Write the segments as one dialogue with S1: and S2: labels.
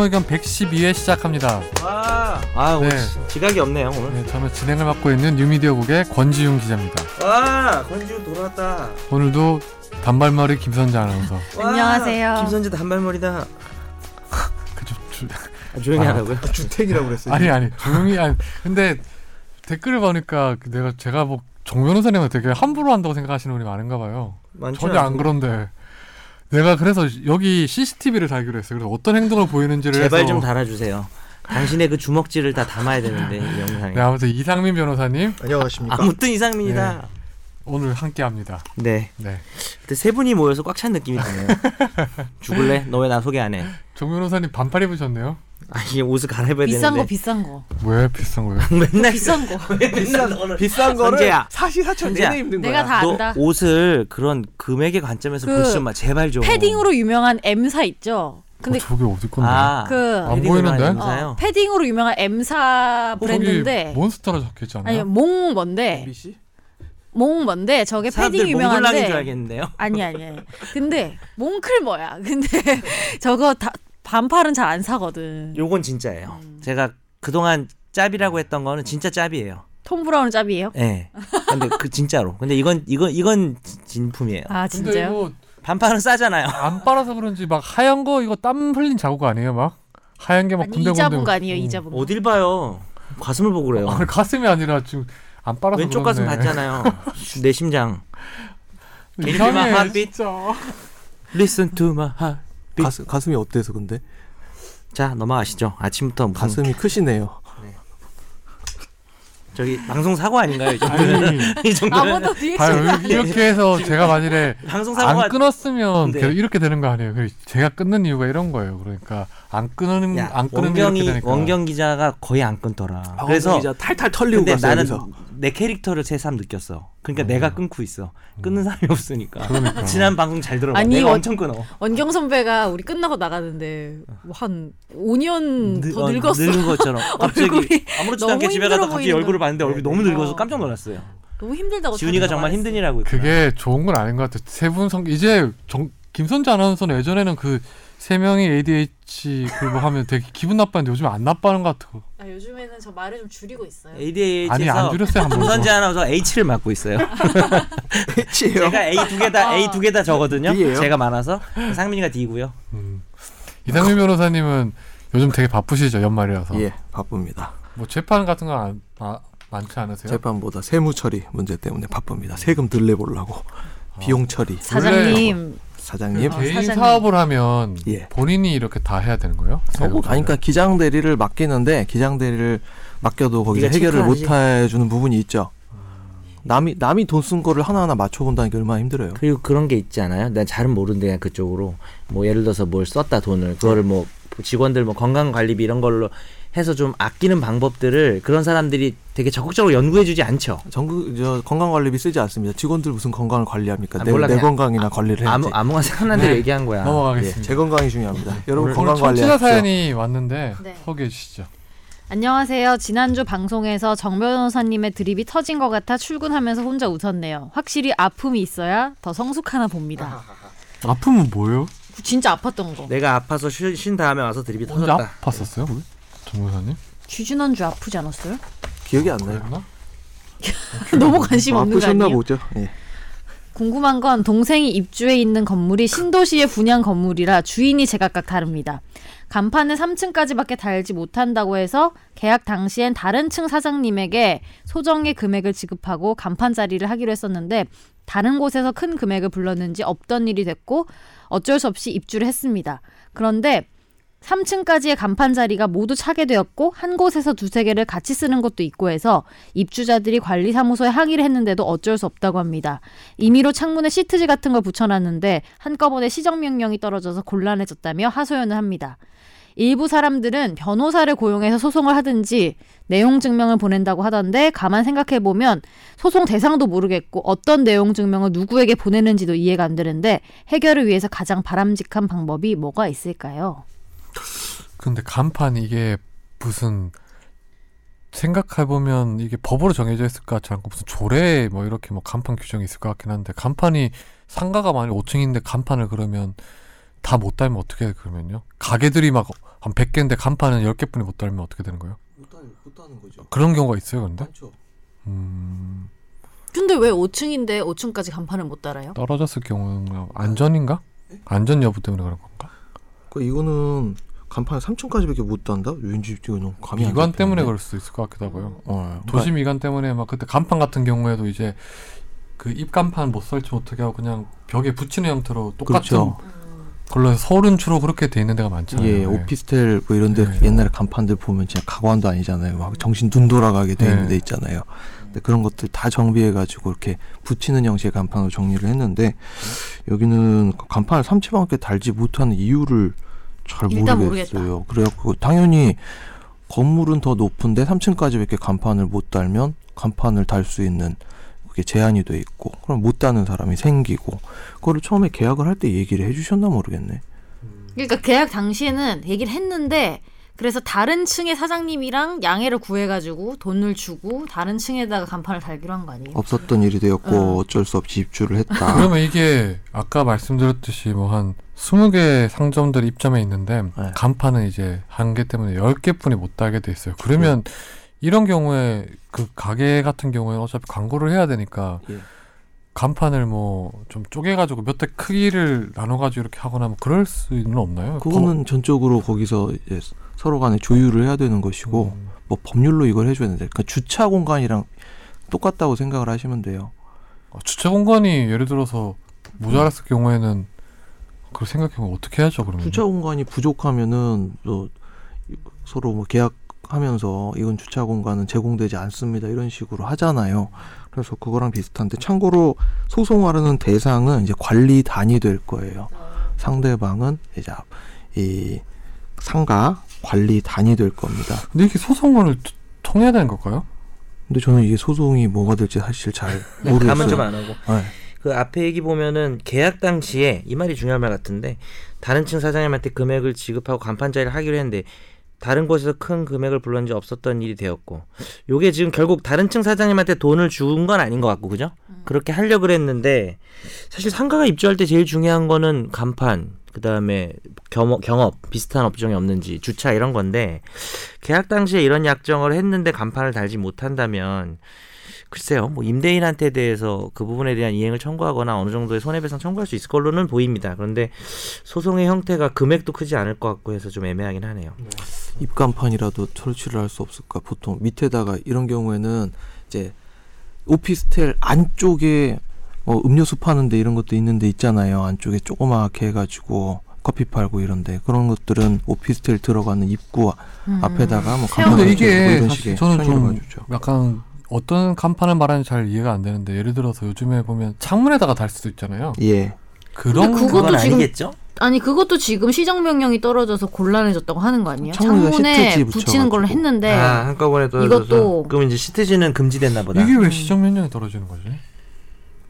S1: 최종 의견 112회 시작합니다.
S2: 와, 아 오늘
S1: 네.
S2: 지각이 없네요 오늘.
S1: 네, 저는 진행을 맡고 있는 뉴미디어국의 권지윤 기자입니다.
S2: 와, 권지훈 돌아왔다.
S1: 오늘도 단발머리 김선재 아나운서.
S2: 와,
S3: 안녕하세요.
S2: 김선재 단발머리다.
S1: 그좀 주...
S2: 아, 조용히
S1: 아,
S2: 하라고요?
S4: 주택이라고 그랬어요.
S1: 아니 아니 조용히 아니 근데 댓글을 보니까 그 내가 제가 뭐 정 변호사님은 되게 함부로 한다고 생각하시는 분이 많은가 봐요.
S2: 많지
S1: 전혀 안. 그런데 내가 그래서 여기 CCTV를 달기로 했어요. 그래서 어떤 행동을 보이는지를
S2: 제발
S1: 해서
S2: 좀 달아주세요. 당신의 그 주먹질을 다 담아야 되는데 이 영상에.
S1: 네, 아무튼 이상민 변호사님
S4: 안녕하십니까?
S2: 아무튼 이상민이다.
S1: 오늘 함께합니다.
S2: 네.
S1: 네,
S2: 근데 세 분이 모여서 꽉 찬 느낌이 드네요. 죽을래? 너 왜 나 소개 안 해?
S1: 정 변호사님 반팔 입으셨네요.
S2: 아 이게 옷을 갈아입어야
S3: 비싼 거
S2: 되는데.
S3: 비싼 거
S1: 왜 비싼 거예요?
S2: 맨날
S3: 비싼 거
S2: 비싼 너는
S4: 비싼 거를
S2: 선재야.
S4: 사시사철
S2: 선재야.
S4: 내내 입는
S3: 내가
S4: 거야.
S2: 다너
S3: 안다
S2: 옷을 그런 금액의 관점에서
S3: 그
S2: 보시 좀 마. 제발 좀.
S3: 패딩으로 유명한 M사 있죠 근데
S1: 어, 저게 어디 건데?
S2: 아,
S3: 그
S1: 안
S2: 패딩으로
S1: 보이는데?
S2: 하는
S3: 어? 패딩으로 유명한 M사
S1: 거기
S3: 브랜드인데
S1: 몬스터라 적혀있지 않나요?
S3: 아니 몽 뭔데
S4: MBC?
S3: 몽 뭔데 저게
S2: 사람들
S3: 패딩
S2: 몽골랑인 줄
S3: 유명한데
S2: 알겠는데요.
S3: 아니 아니 아니 근데 몽클 뭐야 근데 저거 다 반팔은 잘 안 사거든
S2: 요건 진짜예요.
S3: 음.
S2: 제가 그동안 짭이라고 했던 거는 진짜 짭이에요.
S3: 톰 브라운 짭이에요
S2: 예. 네. 근데 그 진짜로. 근데 이건 이건 이건 진- 진품이에요.
S3: 아 진짜요
S1: 이거
S2: 반팔은 싸잖아요.
S1: 안 빨아서 그런지 막 하얀 거 이거 땀 흘린 자국 아니에요 막? 하얀 게 막 군데군데
S3: 이자복 아니에요
S1: 음.
S3: 이자복
S2: 어딜 봐요? 가슴을 보고 그래요.
S1: 아니, 가슴이 아니라 지금 안 빨아서
S2: 왼쪽 가슴
S1: 그렇네.
S2: 봤잖아요. 내 심장.
S1: 이상해? 진짜
S2: Listen to my heart.
S4: 가슴 가슴이 어때서 근데?
S2: 자 넘어가시죠. 아침부터 무슨
S4: 가슴이 크시네요.
S2: 저기 방송 사고 아닌가요? 이 정도면
S1: 아니
S2: 이 정도면
S3: 아무도 뒤에
S1: 봐요 이렇게- 이렇게 해서 제가 만일에
S2: 방송 사고가
S1: 안 끊었으면
S2: 네.
S1: 계속 이렇게 되는 거 아니에요 그래서 제가 끊는 이유가 이런 거예요 그러니까 안 끊는
S2: 야,
S1: 안 끊는 이렇게
S2: 원경이
S1: 되니까
S2: 원경 기자가 거의 안 끊더라.
S4: 아,
S2: 그래서
S4: 기자 탈탈 털리고
S2: 근데
S4: 갔어요.
S2: 나는
S4: 그래서.
S2: 내 캐릭터를 새삼 느꼈어. 그러니까 내가 끊고 있어. 끊는 사람이 없으니까.
S1: 음. 그러니까.
S2: 지난 방송 잘 들어봐.
S3: 아니,
S2: 내가
S3: 원-
S2: 엄청 끊어.
S3: 원경 선배가 우리 끝나고 나가는데 뭐한 5년
S2: 늙-
S3: 더
S2: 어,
S3: 늙었어.
S2: 늙은 것처럼 갑자기 아무렇지도
S3: 너무
S2: 않게 집에 가다 갑자기
S3: 보이는
S2: 얼굴을. 봤는데 얼굴이
S4: 네,
S2: 너무
S3: 네.
S2: 늙어서
S3: 어.
S2: 깜짝 놀랐어요.
S3: 너무 힘들다고.
S2: 지훈이가 정말. 힘든 일하고.
S1: 그게 좋은 건 아닌 것 같아요 세분 성 이제 정, 김선재 아나운서는 예전에는 그 세 명이 ADH 그거 하면 되게 기분 나빠했는데 요즘 안 나빠하는 것 같아요
S3: 아, 요즘에는 저 말을 좀 줄이고 있어요.
S2: ADH에서
S1: 아니 안 줄였어요 한 번도
S2: 김선재 아나운서 H를 맡고 있어요.
S4: H예요.
S2: 제가 A 두 개다
S3: 아.
S2: A 두 개 다 저거든요.
S4: D예요?
S2: 제가 많아서 상민이가 D고요.
S1: 음. 이상민 변호사님은 요즘 되게 바쁘시죠 연말이라서
S4: 예, 바쁩니다.
S1: 뭐 재판 같은 거 안, 아, 많지 않으세요?
S4: 재판보다 세무 처리 문제 때문에 바쁩니다. 세금 들내 보려고 비용 처리.
S3: 사장님
S4: 사장님.
S3: 어,
S1: 개인
S3: 사장님.
S1: 사업을 하면
S4: 예.
S1: 본인이 이렇게 다 해야 되는 거예요?
S4: 어, 아니, 그러니까 기장 대리를 맡기는데 기장 대리를 맡겨도 거기서 해결을 못. 해주는 부분이 있죠. 남이 남이 돈 쓴 거를 하나하나 맞춰본다는 게 얼마나 힘들어요.
S2: 그리고 그런 게 있지 않아요? 난 잘은 모르는데 그냥 그쪽으로 뭐 예를 들어서 뭘 썼다 돈을 그거를 뭐 직원들 뭐 건강 관리비 이런 걸로 해서 좀 아끼는 방법들을 그런 사람들이 되게 적극적으로 연구해주지 않죠.
S4: 정부 저 건강 관리비 쓰지 않습니다. 직원들 무슨 건강을 관리합니까?
S2: 아,
S4: 내,
S2: 몰라,
S4: 내 건강이나 관리를 해야지.
S2: 아무 아무나 생각난 대로
S1: 네.
S2: 얘기한 거야.
S1: 넘어가겠습니다.
S4: 예, 제 건강이 중요합니다. 여러분 건강
S1: 오늘 청취자. 사연이 왔는데
S3: 네.
S1: 소개해 주시죠.
S3: 안녕하세요. 지난주 방송에서 정 변호사님의 드립이 터진 것 같아 출근하면서 혼자 웃었네요. 확실히 아픔이 있어야 더 성숙하나 봅니다.
S1: 아픔은 뭐예요?
S3: 진짜 아팠던 거.
S2: 내가 아파서 쉴, 쉰 다음에 와서 드립이
S1: 언제
S2: 터졌다.
S1: 아팠었어요? 우 리? 정 변호사님?
S3: 쥐지난주 아프지 않았어요?
S4: 기억이 안 나요.
S3: 너무 관심 없는 거
S4: 아프셨나
S3: 아니에요?
S4: 보죠. 예.
S3: 궁금한 건 동생이 입주해 있는 건물이 신도시의 분양 건물이라 주인이 제각각 다릅니다. 간판을 3층까지밖에 달지 못한다고 해서 계약 당시엔 다른 층 사장님에게 소정의 금액을 지급하고 간판 자리를 하기로 했었는데 다른 곳에서 큰 금액을 불렀는지 없던 일이 됐고 어쩔 수 없이 입주를 했습니다. 그런데 3층까지의 간판 자리가 모두 차게 되었고 한 곳에서 두세 개를 같이 쓰는 것도 있고 해서 입주자들이 관리사무소에 항의를 했는데도 어쩔 수 없다고 합니다. 임의로 창문에 시트지 같은 걸 붙여놨는데 한꺼번에 시정명령이 떨어져서 곤란해졌다며 하소연을 합니다. 일부 사람들은 변호사를 고용해서 소송을 하든지 내용 증명을 보낸다고 하던데 가만 생각해 보면 소송 대상도 모르겠고 어떤 내용 증명을 누구에게 보내는지도 이해가 안 되는데 해결을 위해서 가장 바람직한 방법이 뭐가 있을까요?
S1: 근데 간판 이게 무슨 생각해 보면 이게 법으로 정해져 있을 것 같지 않고 무슨 조례 뭐 이렇게 뭐 간판 규정이 있을 것 같긴 한데 간판이 상가가 만약 5층인데 간판을 그러면 다 못 달면 어떻게 해 그러면요? 가게들이 막 한 100개인데 간판은 10개뿐이 못 달면 어떻게 되는 거예요?
S4: 못하는 거죠.
S1: 그런 경우가 있어요, 근데?
S4: 많죠.
S1: 음,
S3: 근데 왜 5층인데 5층까지 간판을 못 달아요?
S1: 떨어졌을 경우는 안전인가? 안전 여부 때문에 그런 건가?
S4: 그 이거는 간판을 3층까지밖에 못 단다? 왠지 이거는 감이 안
S1: 미관 때문에? 그럴 수도 있을 것 같기도 하고요.
S4: 어, 그러니까
S1: 도시 미관 때문에 막 그때 간판 같은 경우에도 이제 그 입간판 못 설치 못하게 하고 그냥 벽에 붙이는 형태로 똑같은
S4: 그렇죠.
S1: 걸로 해서 서울은 주로 그렇게 돼 있는 데가 많잖아요.
S4: 예,
S1: 네.
S4: 오피스텔 뭐 이런데
S1: 네.
S4: 옛날에 간판들 보면 진짜 가관도 아니잖아요. 막 정신 눈 돌아가게 돼 있는
S1: 네.
S4: 데 있잖아요. 근데 그런 것들 다 정비해 가지고 이렇게 붙이는 형식의 간판으로 정리를 했는데 여기는 그 간판을 3층밖에 달지 못하는 이유를 잘 모르겠어요. 그래갖고 당연히 건물은 더 높은데 3층까지밖에 간판을 못 달면 간판을 달 수 있는 그게 제한이 돼 있고 그럼 못 다는 사람이 생기고 그거를 처음에 계약을 할 때 얘기를 해주셨나 모르겠네.
S3: 그러니까 계약 당시에는 얘기를 했는데 그래서 다른 층의 사장님이랑 양해를 구해가지고 돈을 주고 다른 층에다가 간판을 달기로 한 거 아니에요?
S4: 없었던 일이 되었고
S3: 어.
S4: 어쩔 수 없이 입주를 했다.
S1: 그러면 이게 아까 말씀드렸듯이 뭐 한 20개 상점들이 입점해 있는데
S4: 네.
S1: 간판은 이제 한 개 때문에 10개뿐이 못 달게 돼 있어요. 그러면 이런 경우에 그 가게 같은 경우에는 어차피 광고를 해야 되니까
S4: 예.
S1: 간판을 뭐 좀 쪼개가지고 몇 대 크기를 나눠가지고 이렇게 하거나 뭐 그럴 수는 없나요?
S4: 그거는 전적으로 거기서 이제 서로 간에 조율을 해야 되는 것이고
S1: 음.
S4: 뭐 법률로 이걸 해줘야 되는데 그러니까 주차 공간이랑 똑같다고 생각을 하시면 돼요.
S1: 어, 주차 공간이 예를 들어서 모자랐을 경우에는 그걸 생각해보면 어떻게 해야죠 그러면?
S4: 주차 공간이 부족하면은 또 서로 뭐 계약하면서 이건 주차 공간은 제공되지 않습니다 이런 식으로 하잖아요. 그래서 그거랑 비슷한데 참고로 소송하려는 대상은 이제 관리단이 될 거예요. 상대방은 이제 이 상가 관리단이 될 겁니다.
S1: 근데 이게 소송을 트- 통해야 되는 걸까요?
S4: 근데 저는 이게 소송이 뭐가 될지 사실 잘
S2: 감은 좀
S4: 모르겠어요.
S2: 안 하고.
S4: 네.
S2: 그 앞에 얘기 보면은 계약 당시에 이 말이 중요한 말 같은데 다른 층 사장님한테 금액을 지급하고 간판 자리를 하기로 했는데 다른 곳에서 큰 금액을 불렀는 지 없었던 일이 되었고 요게 지금 결국 다른 층 사장님한테 돈을 준 건 아닌 것 같고 그죠? 그렇게 하려고 그랬는데 사실 상가가 입주할 때 제일 중요한 거는 간판 그다음에 경업, 경업 비슷한 업종이 없는지 주차 이런 건데 계약 당시에 이런 약정을 했는데 간판을 달지 못한다면 글쎄요, 뭐 임대인한테 대해서 그 부분에 대한 이행을 청구하거나 어느 정도의 손해배상 청구할 수 있을 걸로는 보입니다. 그런데 소송의 형태가 금액도 크지 않을 것 같고 해서 좀 애매하긴 하네요.
S4: 입간판이라도 설치를 할 수 없을까? 보통 밑에다가 이런 경우에는 이제 오피스텔 안쪽에 뭐 음료수 파는데 이런 것도 있는데 있잖아요. 안쪽에 조그맣게 해가지고 커피 팔고 이런데 그런 것들은 오피스텔 들어가는 입구
S3: 음.
S4: 앞에다가 뭐. 간판
S1: 이게
S4: 이런 식의
S1: 저는 좀
S4: 봐주죠.
S1: 약간 어떤 간판을 말하는지 잘 이해가 안 되는데 예를 들어서 요즘에 보면 창문에다가 달 수도 있잖아요.
S4: 예.
S1: 그런
S3: 그것도
S2: 그건
S3: 지금
S2: 아니겠죠?
S3: 아니 그것도 지금 시정 명령이 떨어져서 곤란해졌다고 하는 거 아니에요?
S4: 창문에
S3: 붙이는 걸로. 했는데
S2: 아 한꺼번에 떨어져서
S3: 이것도-
S2: 그럼 이제 시트지는 금지됐나 보다.
S1: 이게 왜 시정 면역이 떨어지는 거지?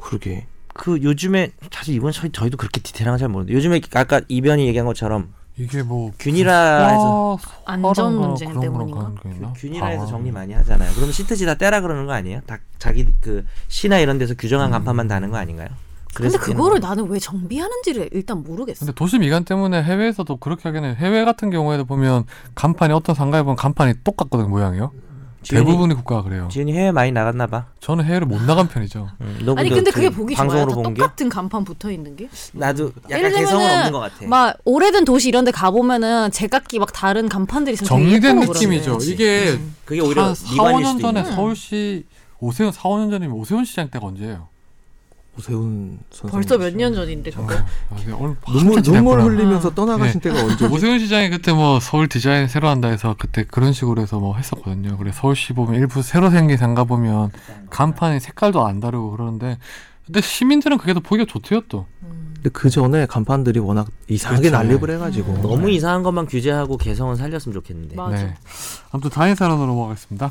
S4: 그러게.
S2: 그 요즘에 사실 이건 저희 저희도 그렇게 디테일한 건잘 모르는데 요즘에 아까 이변이 얘기한 것처럼
S1: 이게 뭐
S2: 균일화해서
S1: 화-
S3: 안전 문제
S1: 그런
S3: 때문인가?
S2: 균일화해서
S1: 아.
S2: 정리 많이 하잖아요. 그러면 시트지 다 떼라 그러는 거 아니에요? 다 자기 그 시나 이런 데서 규정한 간판만 다는 거 아닌가요?
S3: 근데 그거를 나는 왜 정비하는지를 일단 모르겠어.
S1: 근데 도시 미관 때문에 해외에서도 그렇게 하긴 해요. 해외 같은 경우에도 보면 간판이 어떤 상가에 보면 간판이 똑같거든요 모양이요.
S2: 지은이-
S1: 대부분의 국가가 그래요.
S2: 지은이 해외 많이 나갔나 봐.
S1: 저는 해외를 못 나간 편이죠.
S2: 너
S3: 아니
S2: 근데
S3: 그게
S2: 그
S3: 보기 좋아요. 똑같은 간판 붙어 있는 게.
S2: 나도 약간 개성은 없는 것 같아.
S3: 막 오래된 도시 이런 데 가보면은 제각기 막 다른 간판들이
S1: 정리된 느낌이죠.
S3: 그러는데.
S1: 이게
S3: 음.
S2: 그게 오히려
S1: 한 4,
S2: 미관일
S1: 5년
S2: 수도
S1: 전에
S2: 있는.
S1: 서울시 오세훈 4, 5년 전이면 오세훈 시장 때가 언제예요?
S4: 오세훈 선생.
S3: 벌써 몇 년 전인데 그거.
S1: 아, 오늘
S4: 눈물 눈물. 흘리면서
S3: 아.
S4: 떠나가신 때가 언제?
S1: 오세훈 시장이 그때 뭐 서울 디자인 새로 한다 해서 그때 그런 식으로 해서 뭐 했었거든요. 그래 서울시 보면 일부 새로 생긴 상가 보면 간판이 색깔도 안 다르고 그러는데 근데 시민들은 그게 더 보기가 좋대요 또.
S3: 음.
S4: 근데 그 전에 간판들이 워낙 이상하게
S1: 그렇죠.
S4: 난립을 해가지고
S3: 음.
S2: 너무 이상한 것만 규제하고 개성은 살렸으면 좋겠는데.
S3: 맞아.
S1: 네. 아무튼 다인 사연으로 넘어가겠습니다.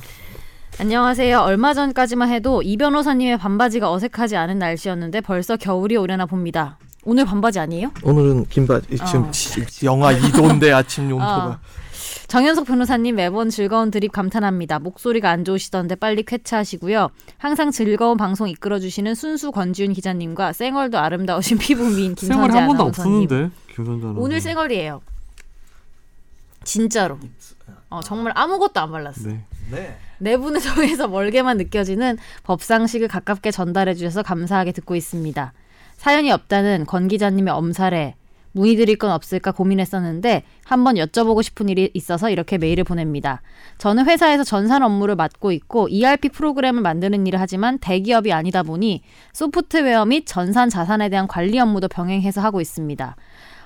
S3: 안녕하세요. 얼마 전까지만 해도 이 변호사님의 반바지가 어색하지 않은 날씨였는데 벌써 겨울이 오려나 봅니다. 오늘 반바지 아니에요?
S4: 오늘은 긴 바지 지금
S3: 어.
S4: 영하 2도인데 아침 용토가
S3: 어. 정현석 변호사님 매번 즐거운 드립 감탄합니다. 목소리가 안 좋으시던데 빨리 쾌차하시고요. 항상 즐거운 방송 이끌어주시는 순수 권지훈 기자님과 쌩얼도 아름다우신 피부 미인 김선재
S1: 한 번도
S3: 아나운서님.
S1: 없었는데 김선재 아나운서.
S3: 오늘 쌩얼이에요. 진짜로. 어, 정말 아무것도 안 발랐어.
S1: 네.
S4: 네.
S3: 내분의 소에서 멀게만 느껴지는 법상식을 가깝게 전달해 주셔서 감사하게 듣고 있습니다. 사연이 없다는 권 기자님의 엄살에 문의 드릴 건 없을까 고민했었는데 한번 여쭤보고 싶은 일이 있어서 이렇게 메일을 보냅니다. 저는 회사에서 전산 업무를 맡고 있고 ERP 프로그램을 만드는 일을 하지만 대기업이 아니다 보니 소프트웨어 및 전산 자산에 대한 관리 업무도 병행해서 하고 있습니다.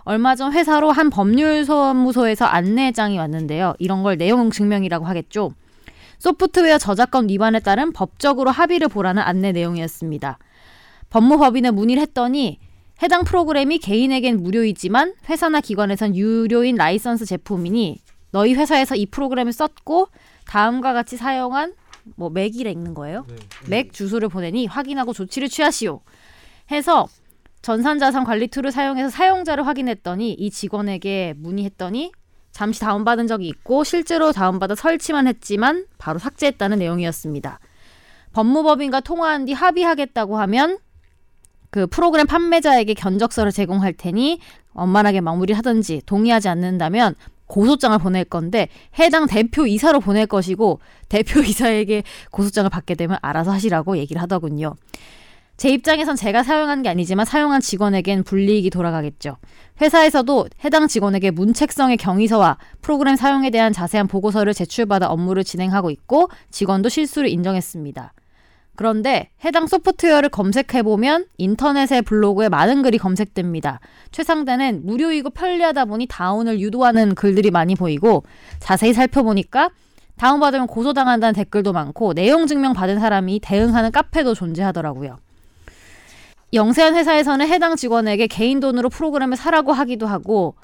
S3: 얼마 전 회사로 한 법률사무소에서 안내장이 왔는데요. 이런 걸 내용 증명이라고 하겠죠. 소프트웨어 저작권 위반에 따른 법적으로 합의를 보라는 안내 내용이었습니다. 법무법인에 문의를 했더니 해당 프로그램이 개인에겐 무료이지만 회사나 기관에선 유료인 라이선스 제품이니 너희 회사에서 이 프로그램을 썼고 다음과 같이 사용한 뭐 MAC이라 읽는 거예요. MAC 주소를 보내니 확인하고 조치를 취하시오. 해서 전산자산 관리 툴을 사용해서 사용자를 확인했더니 이 직원에게 문의했더니 잠시 다운받은 적이 있고 실제로 다운받아 설치만 했지만 바로 삭제했다는 내용이었습니다. 법무법인과 통화한 뒤 합의하겠다고 하면 그 프로그램 판매자에게 견적서를 제공할 테니 원만하게 마무리하든지 동의하지 않는다면 고소장을 보낼 건데 해당 대표 이사로 보낼 것이고 대표 이사에게 고소장을 받게 되면 알아서 하시라고 얘기를 하더군요. 제 입장에선 제가 사용한 게 아니지만 사용한 직원에겐 불이익이 돌아가겠죠. 회사에서도 해당 직원에게 문책성의 경위서와 프로그램 사용에 대한 자세한 보고서를 제출받아 업무를 진행하고 있고 직원도 실수를 인정했습니다. 그런데 해당 소프트웨어를 검색해보면 인터넷의 블로그에 많은 글이 검색됩니다. 최상단은 무료이고 편리하다 보니 다운을 유도하는 글들이 많이 보이고 자세히 살펴보니까 다운받으면 고소당한다는 댓글도 많고 내용 증명 받은 사람이 대응하는 카페도 존재하더라고요. 영세한 회사에서는 해당 직원에게 개인 돈으로 프로그램을 사라고 하기도 하고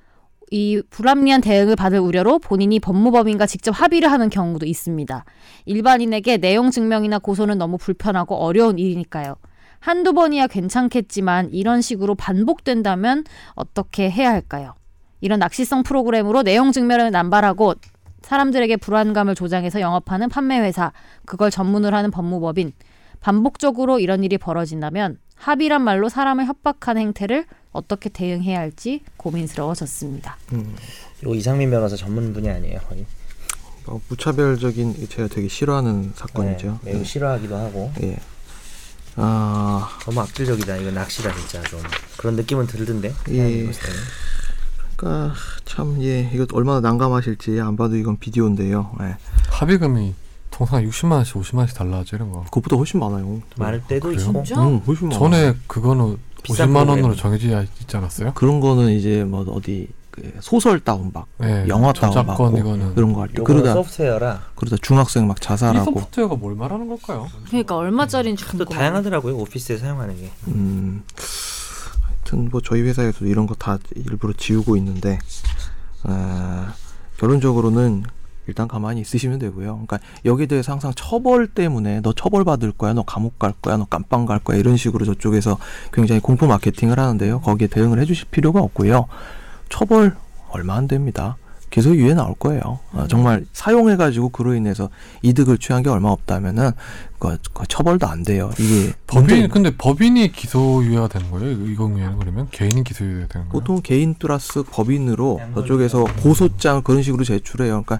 S3: 이 불합리한 대응을 받을 우려로 본인이 법무법인과 직접 합의를 하는 경우도 있습니다. 일반인에게 내용 증명이나 고소는 너무 불편하고 어려운 일이니까요. 한두 번이야 괜찮겠지만 이런 식으로 반복된다면 어떻게 해야 할까요? 이런 낚시성 프로그램으로 내용 증명을 남발하고 사람들에게 불안감을 조장해서 영업하는 판매회사, 그걸 전문으로 하는 법무법인, 반복적으로 이런 일이 벌어진다면 합의란 말로 사람을 협박하는 행태를 어떻게 대응해야 할지 고민스러워졌습니다.
S2: 이거 이상민 변호사 전문 분야 아니에요, 거의.
S4: 어, 무차별적인 제가 되게 싫어하는 사건이죠.
S2: 네, 매우 싫어하기도 하고
S4: 예. 아,
S2: 너무 악질적이다. 이거 낚시다 진짜 좀 그런 느낌은 들던데.
S4: 예. 그러니까 참 예, 이거 얼마나 난감하실지 안 봐도 이건 비디오인데요. 예.
S1: 합의금이 통상 60만 원씩 50만 원씩 달라져 이런 거.
S4: 그것보다 훨씬 많아요.
S2: 많을 때도
S1: 그래요?
S2: 있고.
S3: 진짜?
S4: 음, 훨씬 많아.
S1: 전에 그거는
S2: 비싼
S1: 50만 원으로. 정해져 있지 않았어요?
S4: 그런 거는 이제 뭐 어디 그 소설 다운받,
S1: 네,
S4: 영화
S1: 저작권
S4: 다운받고
S1: 이거는
S4: 그런 거 할 때 그러다
S2: 소프트웨어라
S4: 그러다 중학생
S1: 막이
S4: 자살하고
S1: 소프트웨어가 뭘 말하는 걸까요?
S3: 그러니까 얼마짜리인지
S2: 또
S3: 궁금해.
S2: 다양하더라고요 오피스에 사용하는 게.
S4: 음, 하여튼 뭐 저희 회사에서도 이런 거 다 일부러 지우고 있는데 아, 결론적으로는 일단 가만히 있으시면 되고요. 그러니까 여기에 대해서 항상 처벌 때문에 너 처벌 받을 거야, 너 감옥 갈 거야, 너 깜빵 갈 거야 이런 식으로 저쪽에서 굉장히 공포 마케팅을 하는데요. 거기에 대응을 해주실 필요가 없고요. 처벌 얼마 안 됩니다. 계속 유예 나올 거예요. 아, 정말 사용해가지고 그로 인해서 이득을 취한 게 얼마 없다면은 그, 그 처벌도 안 돼요. 이게
S1: 법인 근데 법인이 기소 유예가 되는 거예요? 이 경우에는 그러면 개인이 기소 유예가 되는 거예요?
S4: 보통 개인 플러스 법인으로 저쪽에서. 고소장 그런 식으로 제출해요. 그러니까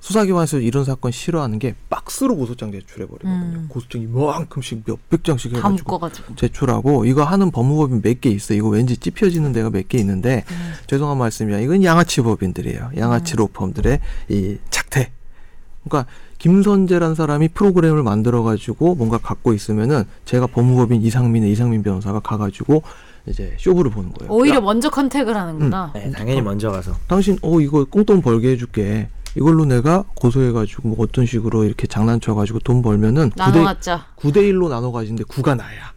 S4: 수사기관에서 이런 사건 싫어하는 게 박스로 고소장 제출해 버리거든요.
S3: 음.
S4: 고소장 이만큼씩 몇백 장씩
S3: 다
S4: 해가지고. 제출하고 이거 하는 법무법인 몇 개 있어. 이거 왠지 찝혀지는 데가 몇 개 있는데
S3: 음.
S4: 죄송한 말씀이야. 이건 양아치 법인들이에요. 양아치 로펌들의 이 착태. 그러니까 김선재란 사람이 프로그램을 만들어 가지고 뭔가 갖고 있으면은 제가 법무법인 이상민의 이상민 변호사가 가가지고 이제 쇼부를 보는 거예요.
S3: 오히려
S4: 야,
S3: 먼저 컨택을 하는구나.
S2: 네, 당연히 먼저 가서.
S4: 당신 어 이거 꽁돈 벌게 해줄게. 이걸로 내가 고소해가지고 뭐 어떤 식으로 이렇게 장난쳐가지고 돈 벌면은 9대
S3: 나눠놨자.
S4: 9대 1로 나눠 가지는데 9가 나야.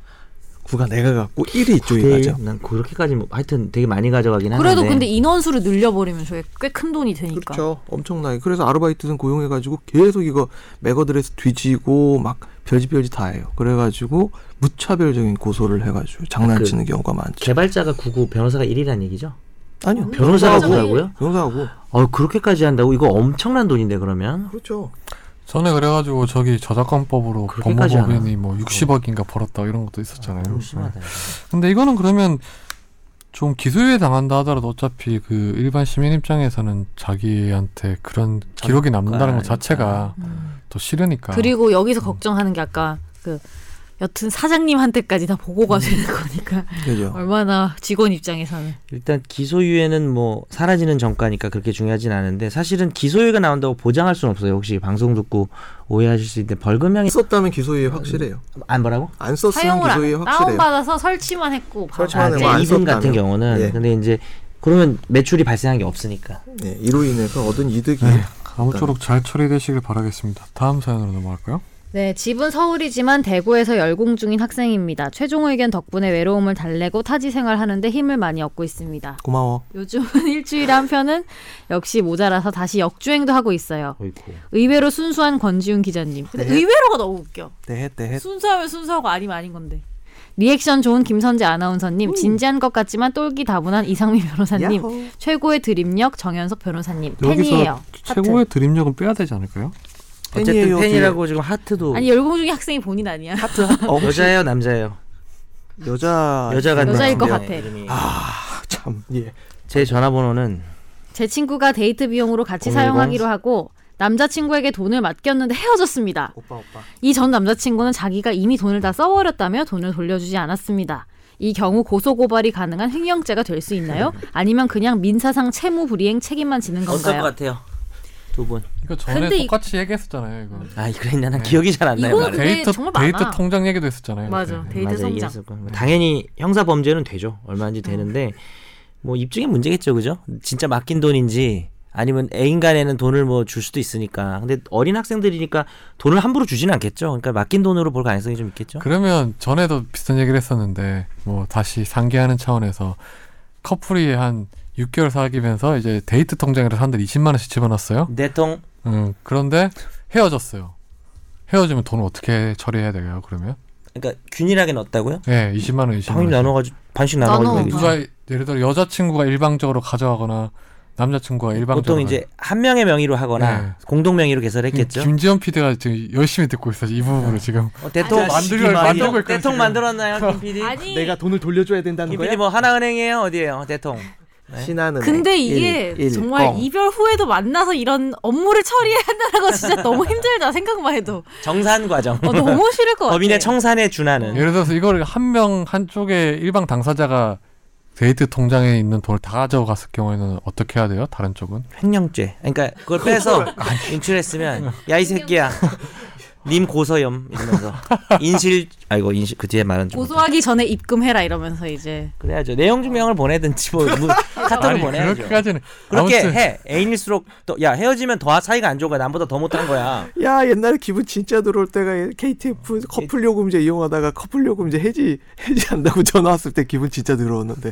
S4: 9가 내가 갖고 1이 이쪽에 가죠.
S2: 난 그렇게까지 뭐, 하여튼 되게 많이 가져가긴 하는데.
S3: 그래도 근데 인원수를 늘려버리면 저게 꽤 큰 돈이 되니까.
S4: 그렇죠. 엄청나게. 그래서 아르바이트생 고용해가지고 계속 이거 MAC address 뒤지고 막 별짓 별짓 다 해요. 그래가지고 무차별적인 고소를 해가지고 장난치는 경우가 많죠.
S2: 개발자가 9고 변호사가 1이란 얘기죠?
S4: 아니요.
S2: 변호사가 구하고요?
S4: 변호사하고.
S2: 어 그렇게까지 한다고 이거 엄청난 돈인데 그러면
S4: 그렇죠.
S1: 전에 그래가지고 저기 저작권법으로 법무법인이? 뭐 60억인가 벌었다 이런 것도 있었잖아요.
S2: 너무
S1: 네.
S2: 심하다.
S1: 근데 이거는 그러면 좀 기소유예 당한다 하더라도 어차피 그 일반 시민 입장에서는 자기한테 그런 기록이 남는다는 것 자체가 더 싫으니까.
S3: 그리고 여기서 걱정하는 게 아까 그 여튼 사장님한테까지 다 보고가 되는 거니까
S4: 그죠.
S3: 얼마나 직원 입장에서는
S2: 일단 기소유예는 뭐 사라지는 정가니까 그렇게 중요하진 않은데 사실은 기소유예가 나온다고 보장할 수는 없어요. 혹시 방송 듣고 오해하실 수 있는데 벌금형이
S4: 썼다면 기소유예 확실해요.
S2: 안 뭐라고?
S4: 안 썼으면
S3: 사용을
S4: 기소유예
S3: 안
S4: 확실해요.
S3: 다운받아서 설치만 했고
S4: 설치만
S2: 아,
S3: 이제
S4: 거안
S2: 이분 같은. 경우는
S4: 예.
S2: 근데 이제 그러면 매출이 발생한 게 없으니까
S4: 네, 이로 인해서 얻은 이득이
S1: 네, 아무쪼록 잘 처리되시길 바라겠습니다. 다음 사연으로 넘어갈까요?
S3: 네, 집은 서울이지만 대구에서 열공 중인 학생입니다. 최종 의견 덕분에 외로움을 달래고 타지 생활하는데 힘을 많이 얻고 있습니다.
S4: 고마워.
S3: 요즘은 일주일에 한 편은 역시 모자라서 다시 역주행도 하고 있어요.
S2: 어이구.
S3: 의외로 순수한 권지훈 기자님. 근데
S4: 네.
S3: 의외로가 너무 웃겨.
S4: 대해 대해.
S3: 순수하면 순수하고 아니면 아닌 건데. 리액션 좋은 김선재 아나운서님, 진지한 것 같지만 똘기 다분한 이상미 변호사님,
S4: 야호.
S3: 최고의 드립력 정현석 변호사님 팬이에요.
S1: 최고의 드립력은 빼야 되지 않을까요?
S2: 어쨌든
S4: 팬이에요,
S2: 팬이라고 지금 하트도
S3: 아니 열공 중인 학생이 본인 아니야.
S4: 하트 하- 어,
S2: 여자예요 남자예요?
S4: 여자
S2: 여자 같네요.
S3: 여자일 것
S2: 네,
S3: 같아.
S2: 이름이.
S4: 아, 참 예.
S2: 제 전화번호는
S3: 제 친구가 데이트 비용으로 같이
S2: 010.
S3: 사용하기로 하고 남자친구에게 돈을 맡겼는데 헤어졌습니다.
S4: 오빠 오빠.
S3: 이 전 남자친구는 자기가 이미 돈을 다 써버렸다며 돈을 돌려주지 않았습니다. 이 경우 고소 고발이 가능한 횡령죄가 될 수 있나요? 아니면 그냥 민사상 채무 불이행 책임만 지는
S2: 어떨 것
S3: 건가요?
S2: 같아요? 두 분.
S1: 이거 전에
S3: 근데 이-
S1: 똑같이 얘기했었잖아요. 이거.
S2: 아 그랬냐? 난 기억이 잘 안 나요. 말을.
S3: 근데
S1: 데이트
S3: 정말
S1: 데이트
S3: 많아.
S1: 통장 얘기도 했었잖아요.
S3: 맞아.
S1: 그때.
S3: 데이트
S2: 맞아,
S3: 통장.
S2: 이해했을 거예요. 당연히 형사 범죄는 되죠. 얼마든지 되는데 뭐 입증의 문제겠죠, 그죠? 진짜 맡긴 돈인지 아니면 애인 간에는 돈을 뭐 줄 수도 있으니까. 근데 어린 학생들이니까 돈을 함부로 주지는 않겠죠. 그러니까 맡긴 돈으로 볼 가능성이 좀 있겠죠.
S1: 그러면 전에도 비슷한 얘기를 했었는데 뭐 다시 상기하는 차원에서 커플이 한 6개월 사귀면서 이제 데이트 통장에서 사람들이 20만 원씩 집어넣었어요.
S2: 대통
S1: 음, 그런데 헤어졌어요. 헤어지면 돈을 어떻게 처리해야 돼요? 그러면?
S2: 그러니까 균일하게 넣었다고요?
S1: 예, 20만 원, 20만
S2: 당연히
S1: 원.
S2: 나눠가지고 반씩
S3: 나눠.
S2: 나눠가지고.
S1: 누가 예를 들어 여자친구가 일방적으로 가져가거나 남자친구가 일방적으로
S2: 보통 이제 한 명의 명의로 하거나
S1: 네.
S2: 공동 명의로 개설했겠죠.
S1: 김지현 PD가 지금 열심히 듣고 있어요. 이 부분을 지금
S2: 어, 대통
S1: 만들고
S2: 대통-
S1: 만들고 있거든요,
S2: 대통. 만들었나요, 김 PD?
S3: 아니
S4: 내가 돈을 돌려줘야 된다는
S2: 김
S4: 거야?
S2: PD 뭐 하나은행이에요, 어디예요, 대통? 네.
S4: 신한은
S3: 근데 이게
S4: 일, 일,
S3: 정말
S4: 공.
S3: 이별 후에도 만나서 이런 업무를 처리해야 한다는 거 진짜 너무 힘들다 생각만 해도
S2: 정산 과정.
S3: 어, 너무 싫을 것 같아.
S2: 법인의 청산에 준하는.
S1: 예를 들어서 이거를 한명 한쪽에 일방 당사자가 데이트 통장에 있는 돈을 다 가져갔을 경우에는 어떻게 해야 돼요? 다른 쪽은?
S2: 횡령죄. 그러니까 그걸 빼서 인출했으면 야 이 새끼야. 님 고서염 이러면서 인실 아이고 인실 그 뒤에 말은 좀
S3: 고소하기 전에 입금해라 이러면서 이제
S2: 그래야죠. 내용 증명을 보내든지 뭐, 뭐 카톡을
S1: 아니
S2: 보내야죠.
S1: 그렇게까지는
S2: 그렇게
S1: 아무튼
S2: 해. 애인일수록 또, 야 헤어지면 더 사이가 안 좋은 거야. 남보다 더 못한 거야.
S4: 야 옛날에 기분 진짜 들어올 때가 KTF 커플 요금제 이용하다가 커플 요금제 해지 해지한다고 전화 왔을 때 기분 진짜 들어오는데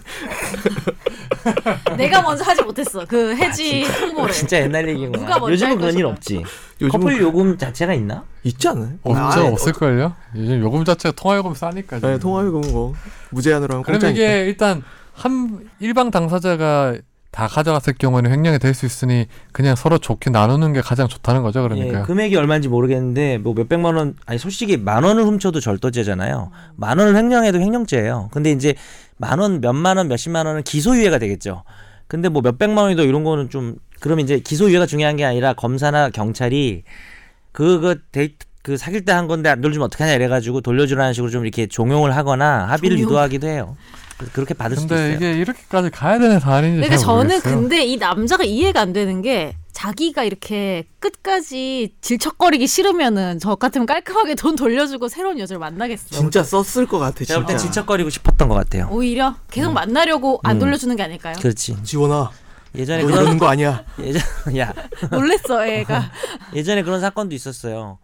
S3: 내가 먼저 하지 못했어 그 해지 홍보를.
S2: 진짜 옛날
S3: 누가
S2: 얘기구나.
S3: 먼저
S2: 요즘은
S3: 할
S2: 그런 일? 없지. 커플 요금 자체가 있나?
S4: 있지 않아요?
S1: 없죠
S4: 아,
S1: 없을걸요? 요즘 요금 자체가 통화요금 싸니까
S4: 어,
S1: 지금.
S4: 네, 통화요금 뭐 무제한으로 하면
S1: 그러면
S4: 공짜니까.
S1: 이게 일단 한 일방 당사자가 다 가져갔을 경우에는 횡령이 될 수 있으니 그냥 서로 좋게 나누는 게 가장 좋다는 거죠 그러니까
S2: 예, 금액이 얼마인지 모르겠는데 뭐 몇백만 원 아니 솔직히 만 원을 훔쳐도 절도죄잖아요. 만 원을 횡령해도 횡령죄예요. 근데 이제 만 원, 몇만 원, 몇십만 원은 기소유예가 되겠죠. 근데 뭐 몇백만 원이도 이런 거는 좀 그럼 이제 기소유예가 중요한 게 아니라 검사나 경찰이 그거 데이트 그 사귈 때 한 건데 안 돌려주면 어떡하냐 이래가지고 돌려주라는 식으로 좀 이렇게 종용을 하거나 합의를
S3: 종용.
S2: 유도하기도 해요. 그렇게 받을 수도
S1: 근데
S2: 있어요.
S1: 이게 이렇게까지 가야 되는 사안인지
S3: 그러니까
S1: 잘
S3: 저는
S1: 모르겠어요.
S3: 근데 이 남자가 이해가 안 되는 게 자기가 이렇게 끝까지 질척거리기 싫으면은 저 같으면 깔끔하게 돈 돌려주고 새로운 여자를 만나겠어.
S4: 진짜 썼을 것 같아
S2: 제가 볼땐
S4: 진짜.
S2: 질척거리고 싶었던 것 같아요.
S3: 오히려 계속 만나려고 안
S2: 음.
S3: 돌려주는 게 아닐까요?
S2: 그렇지.
S4: 지원아
S2: 예전에
S4: 너
S2: 그런
S4: 거 아니야?
S2: 예전 야
S3: 놀랬어 애가.
S2: 예전에 그런 사건도 있었어요.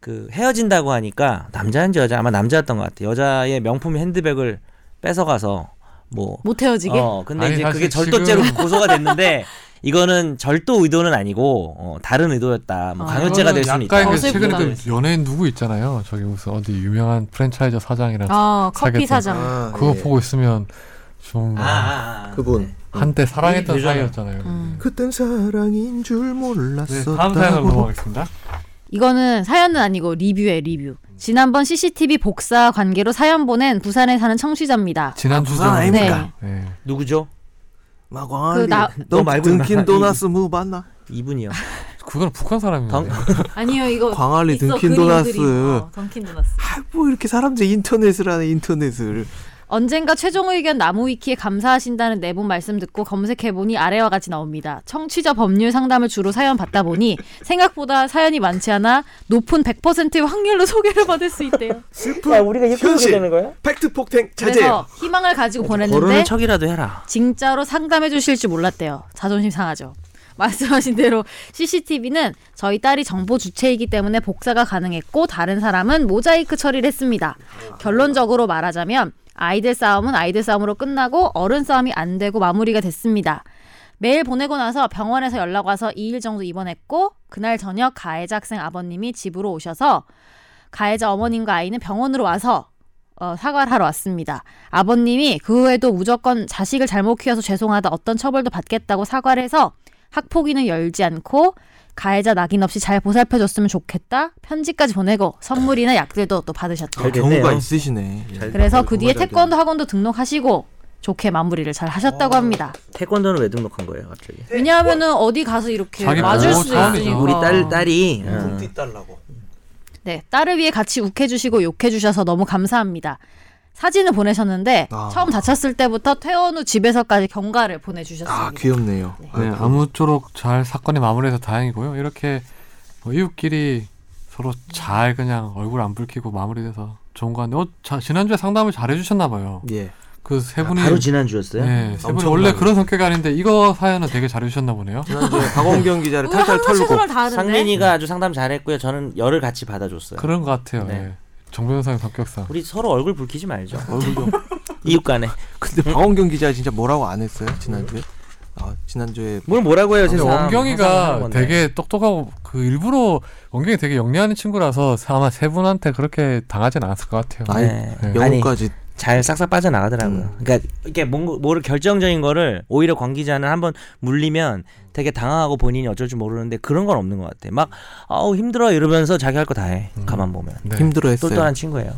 S2: 그 헤어진다고 하니까 남자인지 여자 아마 남자였던 것 같아. 요 여자의 명품 핸드백을 뺏어가서 뭐
S3: 못 헤어지게.
S2: 어 근데
S1: 아니,
S2: 이제 그게 절도죄로
S1: 지금-
S2: 고소가 됐는데 이거는 절도 의도는 아니고 어, 다른 의도였다. 뭐
S3: 아,
S2: 강요죄가 될 수는 있다.
S1: 약간 그
S3: 어설프다.
S1: 최근에 그 연예인 누구 있잖아요. 저기 무슨 어디 유명한 프랜차이즈 사장이랑
S3: 어 커피
S1: 사겠다.
S3: 사장.
S4: 아,
S1: 그거
S4: 예.
S1: 보고 있으면 좀
S2: 아, 아, 아.
S4: 그분
S1: 한때 사랑했던 사이였잖아요.
S3: 음.
S4: 그땐 사랑인 줄
S1: 네,
S4: 몰랐었다고
S1: 다음 사연으로 넘어가겠습니다.
S3: 이거는 사연은 아니고 리뷰에 리뷰. 지난번 CCTV 복사 관계로 사연 보낸 부산에 사는 청취자입니다.
S1: 지난주
S4: 부산
S1: 전에
S4: 아닙니까?
S1: 네.
S2: 누구죠?
S4: 막 광안리
S3: 그 나-
S4: 너너
S2: 말고
S4: 등킨
S2: 나-
S4: 도나스 뭐 맞나?
S2: 이분이요.
S1: 그거는 북한 사람이에요.
S2: 당-
S3: 아니요 이거
S4: 광안리
S3: 있어,
S4: 등킨 도나스.
S3: 어, 던킨 도나스.
S4: 아, 뭐 이렇게 사람들이 인터넷을 하네 인터넷을.
S3: 언젠가 최종 의견 나무위키에 감사하신다는 내분 말씀 듣고 검색해보니 아래와 같이 나옵니다. 청취자 법률 상담을 주로 사연 받다 보니 생각보다 사연이 많지 않아 높은 100%의 확률로 소개를 받을 수 있대요.
S4: 슬픈
S2: 우리가
S4: 현실.
S2: 되는 거야?
S4: 팩트 폭행 자제요.
S3: 그래서 희망을 가지고 보냈는데
S2: 척이라도 해라.
S3: 진짜로 상담해 주실 줄 몰랐대요. 자존심 상하죠. 말씀하신 대로 CCTV는 저희 딸이 정보 주체이기 때문에 복사가 가능했고 다른 사람은 모자이크 처리를 했습니다. 결론적으로 말하자면 아이들 싸움은 아이들 싸움으로 끝나고 어른 싸움이 안 되고 마무리가 됐습니다. 메일 보내고 나서 병원에서 연락 와서 2일 정도 입원했고 그날 저녁 가해자 학생 아버님이 집으로 오셔서 가해자 어머님과 아이는 병원으로 와서 어, 사과를 하러 왔습니다. 아버님이 그 후에도 무조건 자식을 잘못 키워서 죄송하다 어떤 처벌도 받겠다고 사과를 해서 학폭위는 열지 않고 가해자 낙인 없이 잘 보살펴줬으면 좋겠다 편지까지 보내고 선물이나 약들도 또 받으셨대요.
S2: 잘 됐네요.
S4: 경우가 있으시네. 예.
S3: 그래서 그 뒤에 태권도 학원도 등록하시고 좋게 마무리를 잘 하셨다고 합니다.
S2: 태권도는 왜 등록한 거예요, 갑자기?
S3: 왜냐하면은 어디 가서 이렇게
S1: 자기
S3: 맞을 수도
S1: 차원이죠.
S3: 있으니까.
S2: 우리 딸 딸이 어.
S4: 돈 띠달라고.
S3: 네, 딸을 위해 같이 욱해주시고 욕해주셔서 너무 감사합니다. 사진을 보내셨는데
S4: 아.
S3: 처음 다쳤을 때부터 퇴원 후 집에서까지 경과를 보내주셨습니다.
S4: 아 귀엽네요.
S1: 네, 아무쪼록 잘 사건이 마무리해서 다행이고요. 이렇게 뭐 이웃끼리 서로 잘 그냥 얼굴 안 붉히고 마무리돼서 좋은 거 같은데 어, 자, 지난주에 상담을 잘 해주셨나 봐요.
S4: 예.
S1: 그세
S2: 아,
S1: 분이
S2: 바로 지난 주였어요.
S1: 네, 세 분이. 원래 그런 성격이 아닌데 이거 사연은 되게 잘 해주셨나 보네요.
S4: 지난주에 박원경 기자를
S3: 오늘
S4: 탈탈 털고
S2: 상민이가 아주 상담 잘했고요. 저는 열을 같이 받아줬어요.
S1: 그런 것 같아요.
S2: 네.
S1: 예. 정 변호사님 성격상.
S2: 우리 서로 얼굴 붉히지 말죠.
S4: 얼굴도.
S2: 이웃간에.
S4: 근데 박원경 기자 진짜 뭐라고 안 했어요 지난주에? 아 지난주에
S2: 뭘 뭐라고 해요, 세상.
S1: 원경이가. 되게 똑똑하고 그 일부러 원경이 되게 영리하는 친구라서 아마 세 분한테 그렇게 당하진 않았을 것 같아요.
S4: 아니,
S2: 네.
S1: 네.
S4: 영어까지
S2: 잘 싹싹 빠져나가더라고요.
S4: 음.
S2: 그러니까 이게 뭔가 뭐를 결정적인 거를 오히려 권 기자는 한번 물리면 되게 당황하고 본인이 어쩔 줄 모르는데 그런 건 없는 것 같아. 막 아우 힘들어 이러면서 자기 할 거 다 해.
S1: 음.
S2: 가만 보면
S1: 네.
S4: 힘들어했어요.
S2: 똘똘한 친구예요.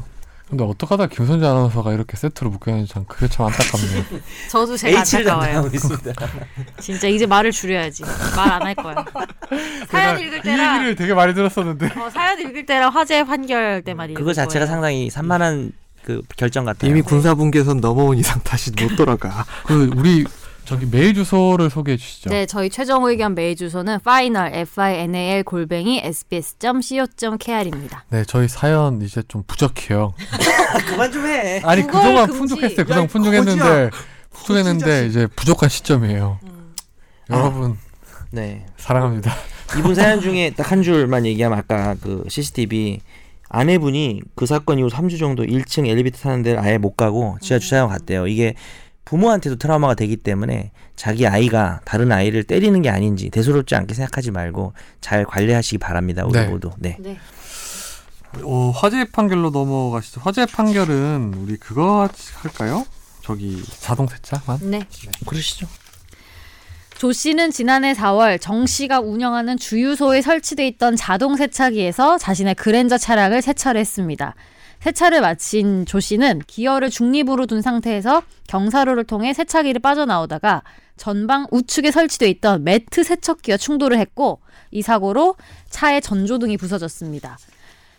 S1: 근데 어떡하다 김선재 아나운서가 이렇게 세트로 묶여있는지 참 그게 참 안타깝네요.
S3: 저도 제가 안타까워요. 진짜 이제 말을 줄여야지. 말 안 할 거야. 사연 읽을
S1: 이
S3: 때랑
S1: 얘기를 되게 많이 들었었는데.
S3: 어, 사연 읽을 때랑 화재 판결 때만 읽을
S2: 그거 자체가
S3: 거예요.
S2: 상당히 산만한 그 결정 같아요.
S4: 이미 군사분계선 넘어온 이상 다시 못 돌아가.
S1: 그 우리 저기 메일 주소를 소개해 주시죠.
S3: 네, 저희 최종 의견 메일 주소는 final f i n a l 골뱅이 sbs.co.kr입니다.
S1: 네, 저희 사연 이제 좀 부족해요.
S2: 그만 좀 해.
S1: 아니 그동안
S3: 금지.
S1: 풍족했어요.
S4: 야,
S1: 그동안
S4: 이
S1: 풍족했는데. 풍족했는데 이제 부족한 시점이에요.
S3: 음.
S1: 여러분
S2: 네.
S1: 사랑합니다.
S2: 이분 사연 중에 딱 한 줄만 얘기하면 아까 그 CCTV 아내분이 그 사건 이후 3주 정도 1층 엘리베이터 타는 데를 아예 못 가고 지하 주차장 갔대요. 이게 부모한테도 트라우마가 되기 때문에 자기 아이가 다른 아이를 때리는 게 아닌지 대수롭지 않게 생각하지 말고 잘 관리하시기 바랍니다. 우리
S1: 네.
S2: 모두. 네.
S3: 네.
S1: 어, 화재 판결로 넘어가시죠. 화재 판결은 우리 그거 할까요? 저기 자동 세차만?
S3: 네.
S2: 그러시죠.
S3: 조 씨는 지난해 4월 정 씨가 운영하는 주유소에 설치돼 있던 자동 세차기에서 자신의 그랜저 차량을 세차를 했습니다. 세차를 마친 조 씨는 기어를 중립으로 둔 상태에서 경사로를 통해 세차기를 빠져나오다가 전방 우측에 설치돼 있던 매트 세척기와 충돌을 했고 이 사고로 차의 전조등이 부서졌습니다.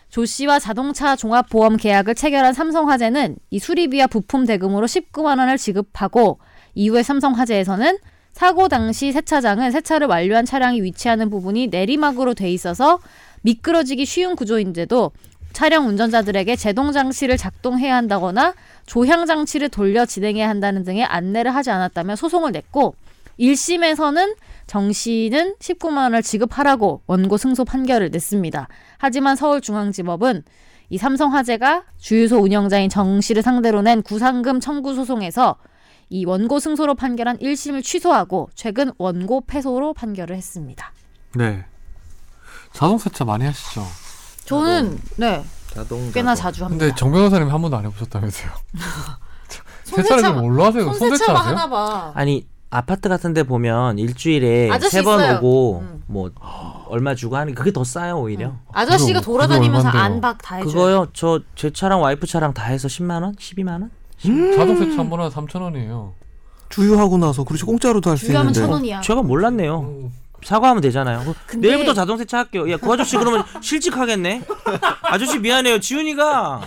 S3: 조 씨와 자동차 종합보험 계약을 체결한 삼성화재는 이 수리비와 부품 대금으로 19만 원을 지급하고 이후에 삼성화재에서는 사고 당시 세차장은 세차를 완료한 차량이 위치하는 부분이 내리막으로 돼 있어서 미끄러지기 쉬운 구조인데도 차량 운전자들에게 제동 장치를 작동해야 한다거나 조향 장치를 돌려 진행해야 한다는 등의 안내를 하지 않았다며 소송을 냈고 1심에서는 정 씨는 19만 원을 지급하라고 원고 승소 판결을 냈습니다. 하지만 서울중앙지법은 이 삼성화재가 주유소 운영자인 정 씨를 상대로 낸 구상금 청구 소송에서 이 원고 승소로 판결한 1심을 취소하고 최근 원고 패소로 판결을 했습니다.
S1: 네. 자동 세차 많이 하시죠?
S3: 저는 네
S4: 자동
S3: 꽤나 자주 합니다.
S1: 근데 정 변호사님 한 번도 안 해보셨다면서요? 세차를 좀 뭘로 하세요? 손세차?
S3: 하나 봐.
S2: 아니 아파트 같은데 보면 일주일에 세 번. 오고
S3: 음.
S2: 뭐 얼마 주고 하는 게 그게 더 싸요 오히려.
S3: 아저씨가
S1: 그거-
S3: 돌아다니면서? 안박 다 해줘요.
S2: 그거요. 저 제 차랑 와이프 차랑 다 해서 10만 원, 12만 원?
S1: 자동 세 차 한번 하면 3천 원이에요.
S4: 주유하고 나서 그렇지 공짜로도 할 수
S3: 주유하면
S4: 있는데
S3: 천 원이야.
S2: 제가 몰랐네요.
S1: 음.
S2: 사과하면 되잖아요. 그
S3: 근데-
S2: 내일부터 자동 세차 할게요. 야, 그 아저씨 그러면 실직하겠네. 아저씨 미안해요. 지훈이가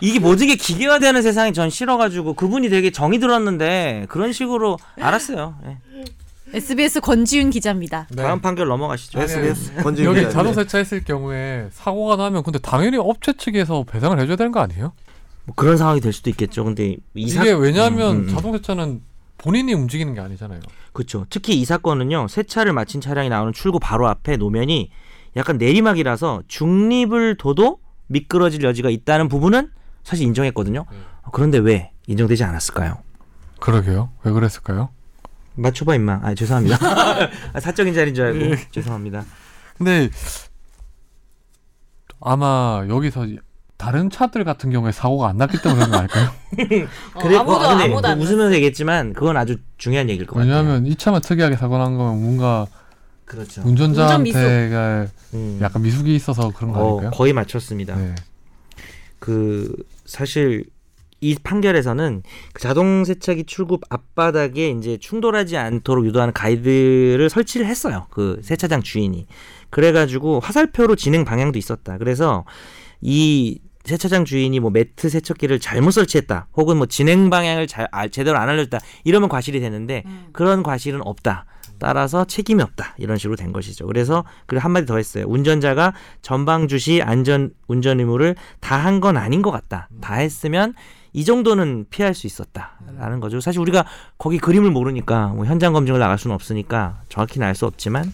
S2: 이게 모든 게 기계화되는 세상이 전 싫어가지고 그분이 되게 정이 들었는데 그런 식으로 알았어요. 예.
S3: SBS 권지윤 기자입니다.
S1: 네.
S2: 다음 판결 넘어가시죠.
S4: SBS 건지
S1: 여기 자동 세차 했을 경우에 사고가 나면 근데 당연히 업체 측에서 배상을 해줘야 되는 거 아니에요?
S2: 뭐 그런 상황이 될 수도 있겠죠. 근데 이 사...
S1: 이게 왜냐하면
S2: 음, 음, 음.
S1: 자동 세차는 본인이 움직이는 게 아니잖아요.
S2: 그렇죠. 특히 이 사건은요. 세차를 마친 차량이 나오는 출구 바로 앞에 노면이 약간 내리막이라서 중립을 둬도 미끄러질 여지가 있다는 부분은 사실 인정했거든요.
S1: 네.
S2: 그런데 왜 인정되지 않았을까요?
S1: 그러게요. 왜 그랬을까요?
S2: 맞춰봐 임마. 아 죄송합니다. 아, 사적인 자리인 줄 알고 죄송합니다.
S1: 근데 아마 여기서 다른 차들 같은 경우에 사고가 안 났기 때문에 그런 거 아닐까요?
S3: 어,
S2: 그래
S3: 아무도
S2: 어, 근데
S3: 아무도 뭐안
S2: 웃으면서 얘기했지만 그건 아주 중요한 얘기일 것 같아요.
S1: 왜냐하면 이 차만 특이하게 사고 난 거면 뭔가
S2: 그렇죠.
S1: 운전자한테가
S2: 음.
S1: 약간 미숙이 있어서 그런 거
S2: 어,
S1: 아닐까요?
S2: 거의 맞췄습니다.
S1: 네.
S2: 그 사실 이 판결에서는 그 자동 세차기 출구 앞바닥에 이제 충돌하지 않도록 유도하는 가이드를 설치를 했어요. 그 세차장 주인이. 그래가지고 화살표로 진행 방향도 있었다. 그래서 이 세차장 주인이 뭐 매트 세척기를 잘못 설치했다, 혹은 뭐 진행 방향을 잘 아, 제대로 안 알려줬다 이러면 과실이 되는데
S3: 음.
S2: 그런 과실은 없다. 따라서 책임이 없다 이런 식으로 된 것이죠. 그래서 그리고 한마디 더 했어요. 운전자가 전방 주시 안전 운전 의무를 다 한 건 아닌 것 같다. 다 했으면 이 정도는 피할 수 있었다라는 거죠. 사실 우리가 거기 그림을 모르니까 뭐 현장 검증을 나갈 수는 없으니까 정확히는 알 수 없지만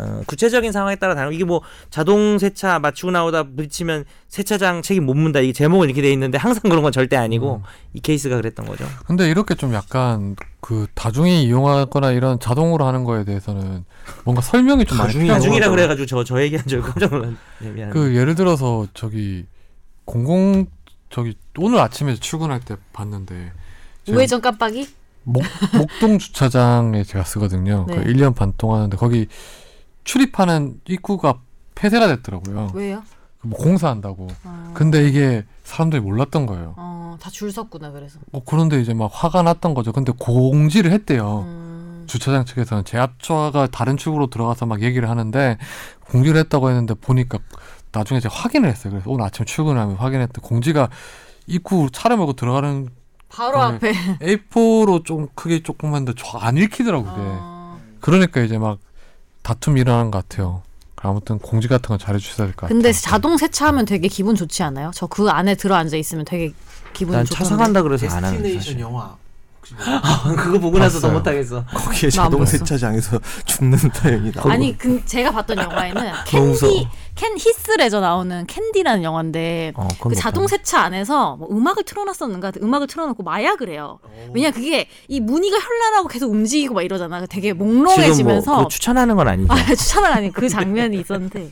S2: 어, 구체적인 상황에 따라 다른 이게 뭐 자동 세차 맞추고 나오다 부딪히면 세차장 책임 못 문다 이게 제목은 이렇게 돼 있는데 항상 그런 건 절대 아니고
S1: 음.
S2: 이 케이스가 그랬던 거죠.
S1: 근데 이렇게 좀 약간 그 다중이 이용하거나 이런 자동으로 하는 거에 대해서는 뭔가 설명이 좀 많이
S4: 다중이
S1: 필요한 같아요.
S2: 그래가지고 저 저 얘기한 줄 깜짝 놀랐네. 미안합니다.
S1: 그 예를 들어서 저기 공공 저기 오늘 아침에 출근할 때 봤는데
S3: 우회전 깜빡이?
S1: 목, 목동 주차장에 제가 쓰거든요.
S3: 네.
S1: 그 1년 반 동안 하는데 거기 출입하는 입구가 폐쇄가 됐더라고요.
S3: 왜요?
S1: 뭐 공사한다고.
S3: 어,
S1: 근데 이게 사람들이 몰랐던 거예요.
S3: 어, 다 줄 섰구나 그래서.
S1: 어, 그런데 이제 막 화가 났던 거죠. 근데 공지를 했대요.
S3: 음,
S1: 주차장 측에서는 제압차가 다른 출구로 들어가서 막 얘기를 하는데 공지를 했다고 했는데 보니까 나중에 제가 확인을 했어요. 그래서 오늘 아침 출근하면 확인했더니 공지가 입구 차를 몰고 들어가는
S3: 바로
S1: 네.
S3: 앞에.
S1: A4로 좀 크게 조금만데 저안 읽히더라고 그게.
S3: 어,
S1: 그러니까 이제 막 다툼이 일어나는 것 같아요. 아무튼 공지 같은 건 잘해주셔야 될 것 같아요.
S3: 근데 자동 세차하면 되게 기분 좋지 않아요? 저 그 안에 들어 앉아 있으면 되게 기분
S2: 난
S3: 좋던데.
S2: 차 사간다 그래서 안 하는
S4: 데스티네이션
S2: 사실.
S4: 영화 혹시 뭐
S2: 그거 보고 나서 더
S1: 봤어요.
S2: 못하겠어.
S4: 거기에
S3: 나안
S4: 자동
S3: 봤어.
S4: 세차장에서 죽는다 여기다.
S3: 아니 그 제가 봤던 영화에는. 캔디 캔 히스레저 나오는 캔디라는 영화인데
S2: 어, 그건
S3: 그
S2: 못
S3: 자동 세차 안에서 뭐 음악을 틀어놨었는가 음악을 틀어놓고 마약을 해요. 왜냐 그게 이 무늬가 현란하고 계속 움직이고 막 이러잖아. 되게
S2: 지금 뭐
S3: 몽롱해지면서
S2: 그거 추천하는 건 아니죠.
S3: 아 추천은 아닌 그 장면이 있었는데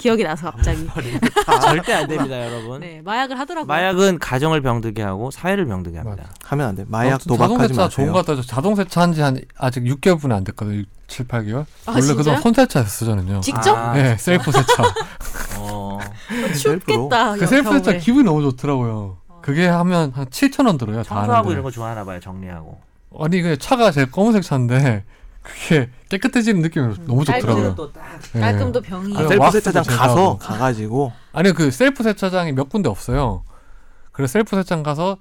S3: 기억이 나서 갑자기
S2: 절대 안 됩니다, 여러분.
S3: 네 마약을 하더라고요.
S2: 마약은 가정을 병들게 하고 사회를 병들게 합니다.
S4: 하면 안 돼. 마약 도박하지
S1: 자동세차 좋은
S4: 마세요.
S1: 것 같아요. 자동세차 한 지 한 아직 6개월뿐이 안 됐거든요. 7, 8개월.
S3: 아,
S1: 원래
S3: 진짜요?
S1: 그동안 손세차였어 저는요.
S3: 직접
S2: 아,
S1: 네, 셀프 세차.
S2: 어.
S3: 춥겠다.
S1: 그 셀프 세차. 기분이 너무 좋더라고요. 그게 하면 한 7천 원 들어요. 다
S2: 청소하고. 이런 거 좋아하나 봐요, 정리하고.
S1: 아니 그 차가 제 검은색 차인데 그게 깨끗해지는 느낌이 너무 좋더라고요.
S2: 또 딱.
S1: 예.
S3: 깔끔도 병이.
S1: 아,
S4: 셀프 세차장 가서
S1: 하고.
S4: 가가지고
S1: 아니 그 셀프 세차장이 몇 군데 없어요. 그래서 셀프 세차장 가서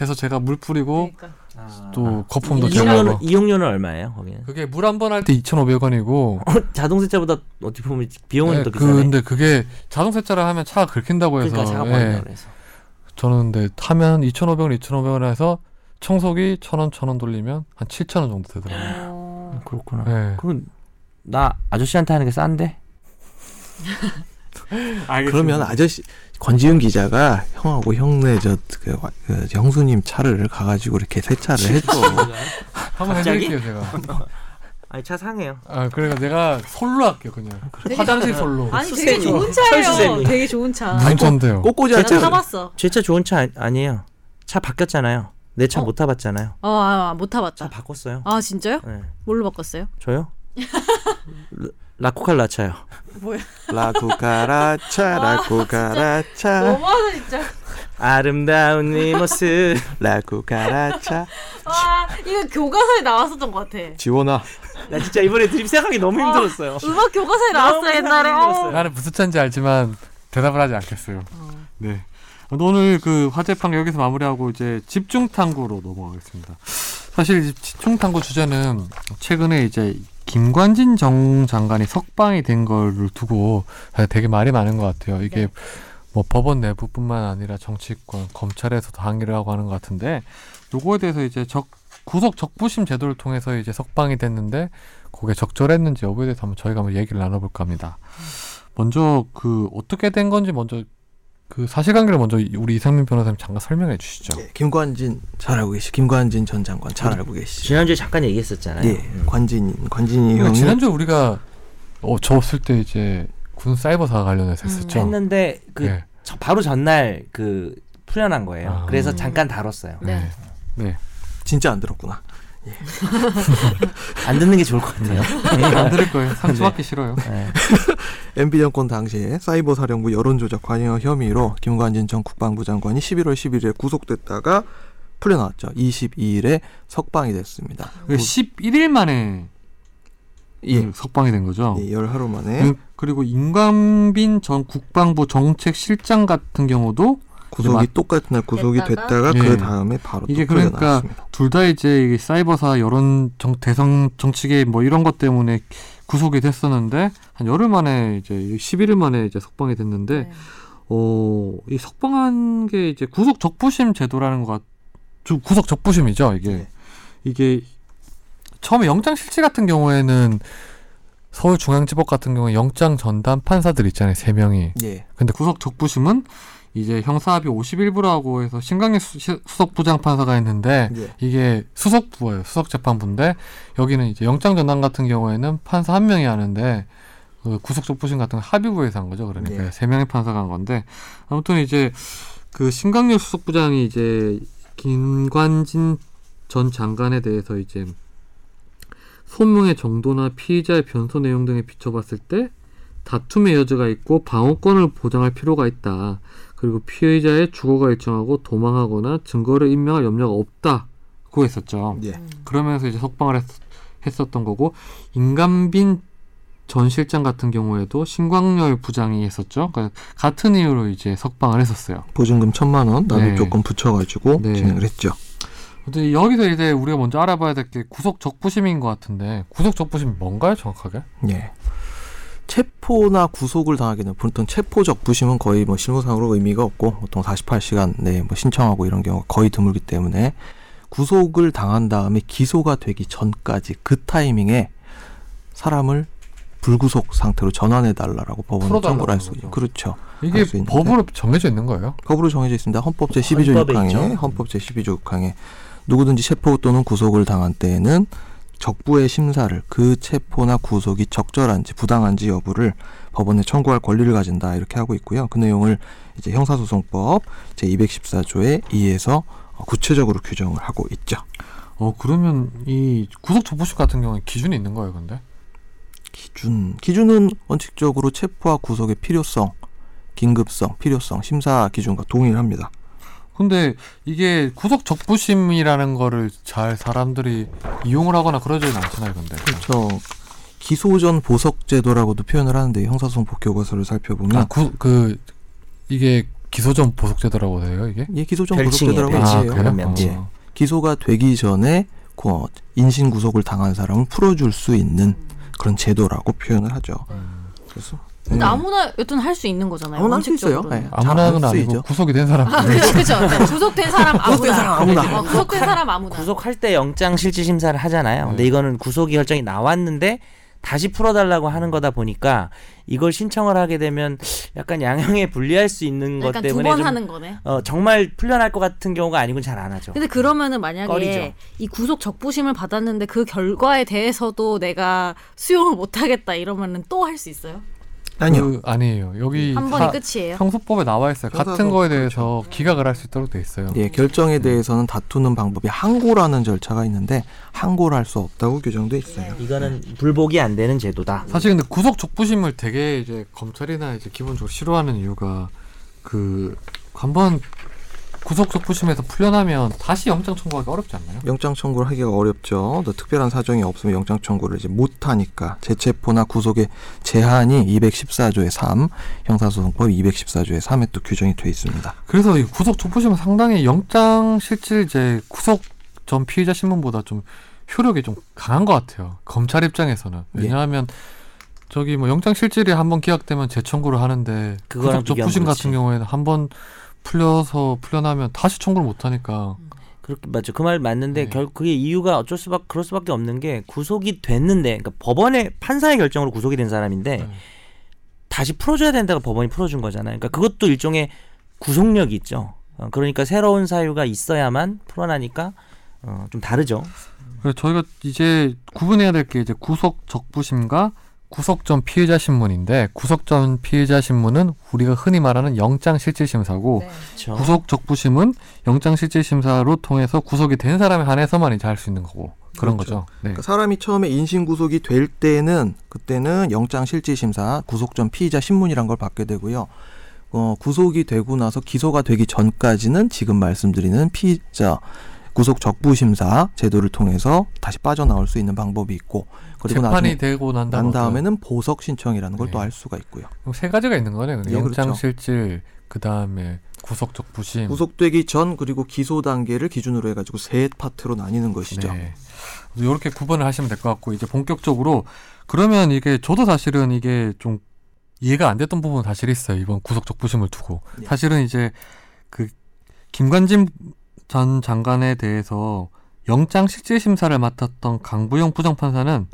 S1: 해서 제가 물 뿌리고
S3: 그러니까.
S2: 아.
S1: 또 거품도 제가
S2: 이용료는
S1: 하고.
S2: 이용료는 얼마예요, 거기는?
S1: 그게 물 한 번 할 때 2,500원이고
S2: 자동 세차보다 어떻게 보면 비용은
S1: 네,
S2: 더 비싸네.
S1: 근데 그게 자동 세차를 하면 차가 긁힌다고 해서
S2: 그러니까 차가
S1: 예,
S2: 그래서.
S1: 저는 근데 하면 2,500원, 2,500원 해서 청소기 1,000원, 1,000원 돌리면 한 7,000원 정도 되더라고요.
S3: 어,
S2: 그렇구나.
S1: 네.
S2: 그럼 나 아저씨한테 하는 게 싼데?
S4: 그러면 아저씨 권지윤 기자가 형하고 형네 저 그, 그 형수님 차를 가가지고 이렇게 세차를 해줘.
S1: 한번
S2: 갑자기?
S1: 해드릴게요 제가.
S2: 아니 차 상해요.
S1: 아 그러니까 내가 솔로 할게요 그냥.
S3: 되게
S1: 화장실 솔로.
S3: 아니. 되게 좋은 차예요. 되게 좋은 차.
S1: 무슨 차인데요?
S4: 꼬꼬지 때.
S3: 타봤어.
S2: 제 차 좋은 차 아니- 아니 에요. 차 바뀌었잖아요. 내차
S3: 어?
S2: 못 타봤잖아요.
S3: 어, 아,
S2: 못차
S3: 타봤다.
S2: 바꿨어요.
S3: 아 진짜요?
S2: 네.
S3: 뭘로 바꿨어요?
S2: 저요? 라- 라쿠칼 라차요.
S3: 뭐야?
S4: 라쿠카라차 라쿠카라차
S3: 너무하다 진짜.
S2: 아름다운 네 모습.
S4: 라쿠카라차
S3: 와 이거 교과서에 나왔었던 것 같아.
S4: 지원아
S2: 나 진짜 이번에 드립 생각하기 너무 힘들었어요.
S3: 음악 교과서에 나왔어
S2: 너무
S3: 옛날에.
S2: 힘들었어요.
S3: 어.
S1: 나는 무슨 차인지 알지만 대답을 하지 않겠어요. 네. 오늘 그 화재 판결 여기서 마무리하고 이제 집중 탐구로 넘어가겠습니다. 사실 이 집중 탐구 주제는 최근에 이제 김관진 정 장관이 석방이 된 거를 두고 되게 말이 많은 것 같아요. 이게
S3: 네.
S1: 뭐 법원 내부뿐만 아니라 정치권, 검찰에서도 항의를 하고 하는 것 같은데 요거에 대해서 이제 적 구속 적부심 제도를 통해서 이제 석방이 됐는데 그게 적절했는지 여부에 대해서 한번 저희가 한번 얘기를 나눠볼까 합니다. 먼저 그 어떻게 된 건지 먼저 그 사실관계를 먼저 우리 이상민 변호사님 잠깐 설명해 주시죠.
S4: 예, 김관진 잘 알고 계시 김관진 전 장관 잘 알고 계시죠
S2: 지난주에 잠깐 얘기했었잖아요.
S4: 예
S2: 음.
S4: 관진 관진이
S1: 그러니까
S4: 형이
S1: 지난주 우리가 어, 저 없을 때 이제 군 사이버사 관련해서
S3: 음.
S1: 했었죠.
S2: 했는데 그
S1: 네.
S2: 저- 바로 전날 그 풀려난 거예요.
S1: 아.
S2: 그래서
S3: 음.
S2: 잠깐 다뤘어요.
S3: 네.
S1: 네.
S4: 진짜 안 들었구나
S2: 안 듣는 게 좋을 것 같아요.
S1: 안 들을 거예요. 상처받기 싫어요.
S2: 네.
S4: MB 정권 당시에 사이버 사령부 여론조작 관여 혐의로 김관진 전 국방부 장관이 11월 11일에 구속됐다가 풀려나왔죠. 22일에 석방이 됐습니다.
S1: 그 11일 만에
S4: 예,
S1: 그 석방이 된 거죠.
S4: 예, 열 하루 만에
S1: 그- 그리고 임관빈 전 국방부 정책실장 같은 경우도
S4: 구속이
S1: 맞-
S4: 똑같은 날 구속이
S3: 됐다가?
S4: 됐다가
S1: 예.
S4: 그 다음에 바로
S1: 이게
S4: 또
S1: 그러니까. 둘 다 이제 이게 사이버사 여론 정, 대성 정치계 뭐 이런 것 때문에 구속이 됐었는데 한 열흘 만에 이제 11일 만에 이제 석방이 됐는데
S3: 네.
S1: 어, 이 석방한 게 이제 구속 적부심 제도라는 것, 주- 구속 적부심이죠, 이게.
S4: 네.
S1: 이게 처음에 영장 실질 같은 경우에는 서울중앙지법 같은 경우에 영장 전담 판사들 있잖아요, 세 명이.
S4: 예,
S1: 근데 구속 적부심은 이제 형사합의 51부라고 해서 신강일 수, 시- 수석 부장 판사가 있는데
S4: 예.
S1: 이게 수석부예요. 수석재판부인데 여기는 이제 영장 전담 같은 경우에는 판사 한 명이 하는데 그 구속적부심 같은 건 합의부에서 한 거죠. 그러니까
S4: 네.
S1: 세 명의 판사가 한 건데 아무튼 이제 그 신강렬 수석부장이 이제 김관진 전 장관에 대해서 이제 소명의 정도나 피의자의 변소 내용 등에 비춰봤을 때 다툼의 여지가 있고 방어권을 보장할 필요가 있다. 그리고 피의자의 주거가 일정하고 도망하거나 증거를 인멸할 염려가 없다고 했었죠.
S4: 예.
S1: 그러면서 이제 석방을 했, 했었던 거고 인감빈 전 실장 같은 경우에도 신광열 부장이 했었죠. 그러니까 같은 이유로 이제 석방을 했었어요.
S4: 보증금 천만 원 나도
S1: 네.
S4: 조건 붙여가지고
S1: 네.
S4: 진행을 했죠.
S1: 근데 여기서 이제 우리가 먼저 알아봐야 될 게 구속 적부심인 것 같은데 구속 적부심이 뭔가요, 정확하게?
S4: 예. 체포나 구속을 당하기는 보통 체포적 부심은 거의 뭐 실무상으로 의미가 없고 보통 48시간 내에 뭐 신청하고 이런 경우가 거의 드물기 때문에 구속을 당한 다음에 기소가 되기 전까지 그 타이밍에 사람을 불구속 상태로 전환해 달라라고
S1: 풀어달라고
S4: 청구를 할 수 있죠. 그렇죠.
S1: 이게. 법으로 정해져 있는 거예요?
S4: 법으로 정해져 있습니다. 헌법 제 12조
S2: 헌법에
S4: 6항에
S2: 있죠.
S4: 헌법 제 12조 6항에 누구든지 체포 또는 구속을 당한 때에는 적부의 심사를 그 체포나 구속이 적절한지 부당한지 여부를 법원에 청구할 권리를 가진다 이렇게 하고 있고요. 그 내용을 이제 형사소송법 제 214조에 의해서 구체적으로 규정을 하고 있죠.
S1: 어 그러면 이 구속 적부심 같은 경우에 기준이 있는 거예요, 근데?
S4: 기준 기준은 원칙적으로 체포와 구속의 필요성, 긴급성, 필요성, 심사 기준과 동일합니다.
S1: 근데 이게 구속 적부심이라는 거를 잘 사람들이 이용을 하거나 그러지는 않잖아요, 근데.
S4: 그렇죠. 기소 전 보석 제도라고도 표현을 하는데 형사소송 복교과서를 살펴보면
S1: 아, 구, 그 이게 기소 전 보석 제도라고 해요, 이게?
S4: 예 기소 전 보석 제도라고
S2: 별칭.
S1: 아. 그래요?
S4: 예.
S1: 어.
S4: 기소가 되기 전에 그 인신 구속을 당한 사람을 풀어줄 수 있는 그런 제도라고 표현을 하죠. 그래서
S3: 근데
S4: 네.
S3: 아무나 여튼 할 수 있는 거잖아요.
S4: 아무나 할 수 있어요. 네.
S1: 아무나는
S4: 잘할 수
S1: 아니고
S4: 있죠.
S1: 구속이 된 사람.
S3: 아, 그렇죠, 구속된 사람 아무나.
S4: 구속된 사람 아무나.
S3: 어, 구속된 사람 아무나.
S2: 구속할 때 영장 실질 심사를 하잖아요. 근데
S1: 네.
S2: 이거는 구속이 결정이 나왔는데 다시 풀어달라고 하는 거다 보니까 이걸 신청을 하게 되면 약간 양형에 불리할 수 있는 것 때문에 번좀
S3: 하는 거네.
S2: 어, 정말 풀려날 것 같은 경우가 아니군 잘안 하죠.
S3: 근데 그러면은 만약에
S2: 꺼리죠.
S3: 이 구속 적부심을 받았는데 그 결과에 대해서도 내가 수용을 못 하겠다 이러면은 또 할 수 있어요?
S4: 아니요.
S1: 그, 아니에요. 여기
S3: 한
S1: 사-
S3: 번이 끝이에요.
S1: 형소법에 나와 있어요. 같은 거에 대해서 기각을 할 수 있도록 돼 있어요.
S4: 예, 결정에 대해서는 다투는 방법이 항고라는 절차가 있는데 항고를 할 수 없다고 규정돼 있어요.
S2: 이거는 불복이 안 되는 제도다.
S1: 사실 근데 구속 족부심을 되게 이제 검찰이나 이제 기본적으로 싫어하는 이유가 그 한번 구속 족부심에서 풀려나면 다시 영장 청구하기 어렵지 않나요?
S4: 영장 청구를 하기가 어렵죠. 또 특별한 사정이 없으면 영장 청구를 이제 못 하니까 재체포나 구속의 제한이 214조의 3, 형사소송법 214조의 3에 또 규정이 돼 있습니다.
S1: 그래서 이 구속 족부심은 상당히 영장 실질 이제 구속 전 피의자 신문보다 좀 효력이 좀 강한 것 같아요. 검찰 입장에서는
S4: 예.
S1: 왜냐하면 저기 뭐 영장 실질이 한번 기각되면 재청구를 하는데
S2: 그거랑
S1: 구속 족부심
S2: 비교하면
S1: 같은. 경우에는 한번 풀려서 풀려나면 다시 청구를 못 하니까
S2: 그렇게 맞죠. 그 말 맞는데
S1: 네.
S2: 결 그게 이유가 어쩔 수밖 그럴 수밖에 없는 게 구속이 됐는데 그러니까 법원의 판사의 결정으로 구속이 된 사람인데
S1: 네.
S2: 다시 풀어줘야 된다고 법원이 풀어준 거잖아요. 그러니까 그것도 일종의 구속력이 있죠. 어, 그러니까 새로운 사유가 있어야만 풀어나니까 어, 좀 다르죠.
S1: 그래서 저희가 이제 구분해야 될 게 이제 구속 적부심과 구속 전 피의자 신문인데 구속 전 피의자 신문은 우리가 흔히 말하는 영장 실질 심사고
S3: 네.
S2: 그렇죠.
S1: 구속 적부심은 영장 실질 심사로 통해서 구속이 된 사람에 한해서만 이제 할 수 있는 거고 그런
S4: 그렇죠.
S1: 거죠. 네.
S4: 그러니까 사람이 처음에 인신 구속이 될 때는 그때는 영장 실질 심사 구속 전 피의자 신문이란 걸 받게 되고요. 어, 구속이 되고 나서 기소가 되기 전까지는 지금 말씀드리는 피의자 구속 적부 심사 제도를 통해서 다시 빠져나올 수 있는 방법이 있고 그리고
S1: 재판이 되고 난,
S4: 난
S1: 다음에
S4: 다음에는 보석 신청이라는 걸또
S1: 네.
S4: 할 수가 있고요.
S1: 세 가지가 있는 거네요.
S4: 예,
S1: 영장
S4: 그렇죠.
S1: 실질 그 다음에 구속 적 부심.
S4: 구속되기 전 그리고 기소 단계를 기준으로 해가지고 세 파트로 나뉘는 것이죠.
S1: 네. 이렇게 구분을 하시면 될 것 같고 이제 본격적으로 그러면 이게 저도 사실은 이게 좀 이해가 안 됐던 부분은 사실 있어요. 이번 구속 적 부심을 두고
S4: 네.
S1: 사실은 이제 그 김관진 전 장관에 대해서 영장 실질 심사를 맡았던 강부영 부장판사는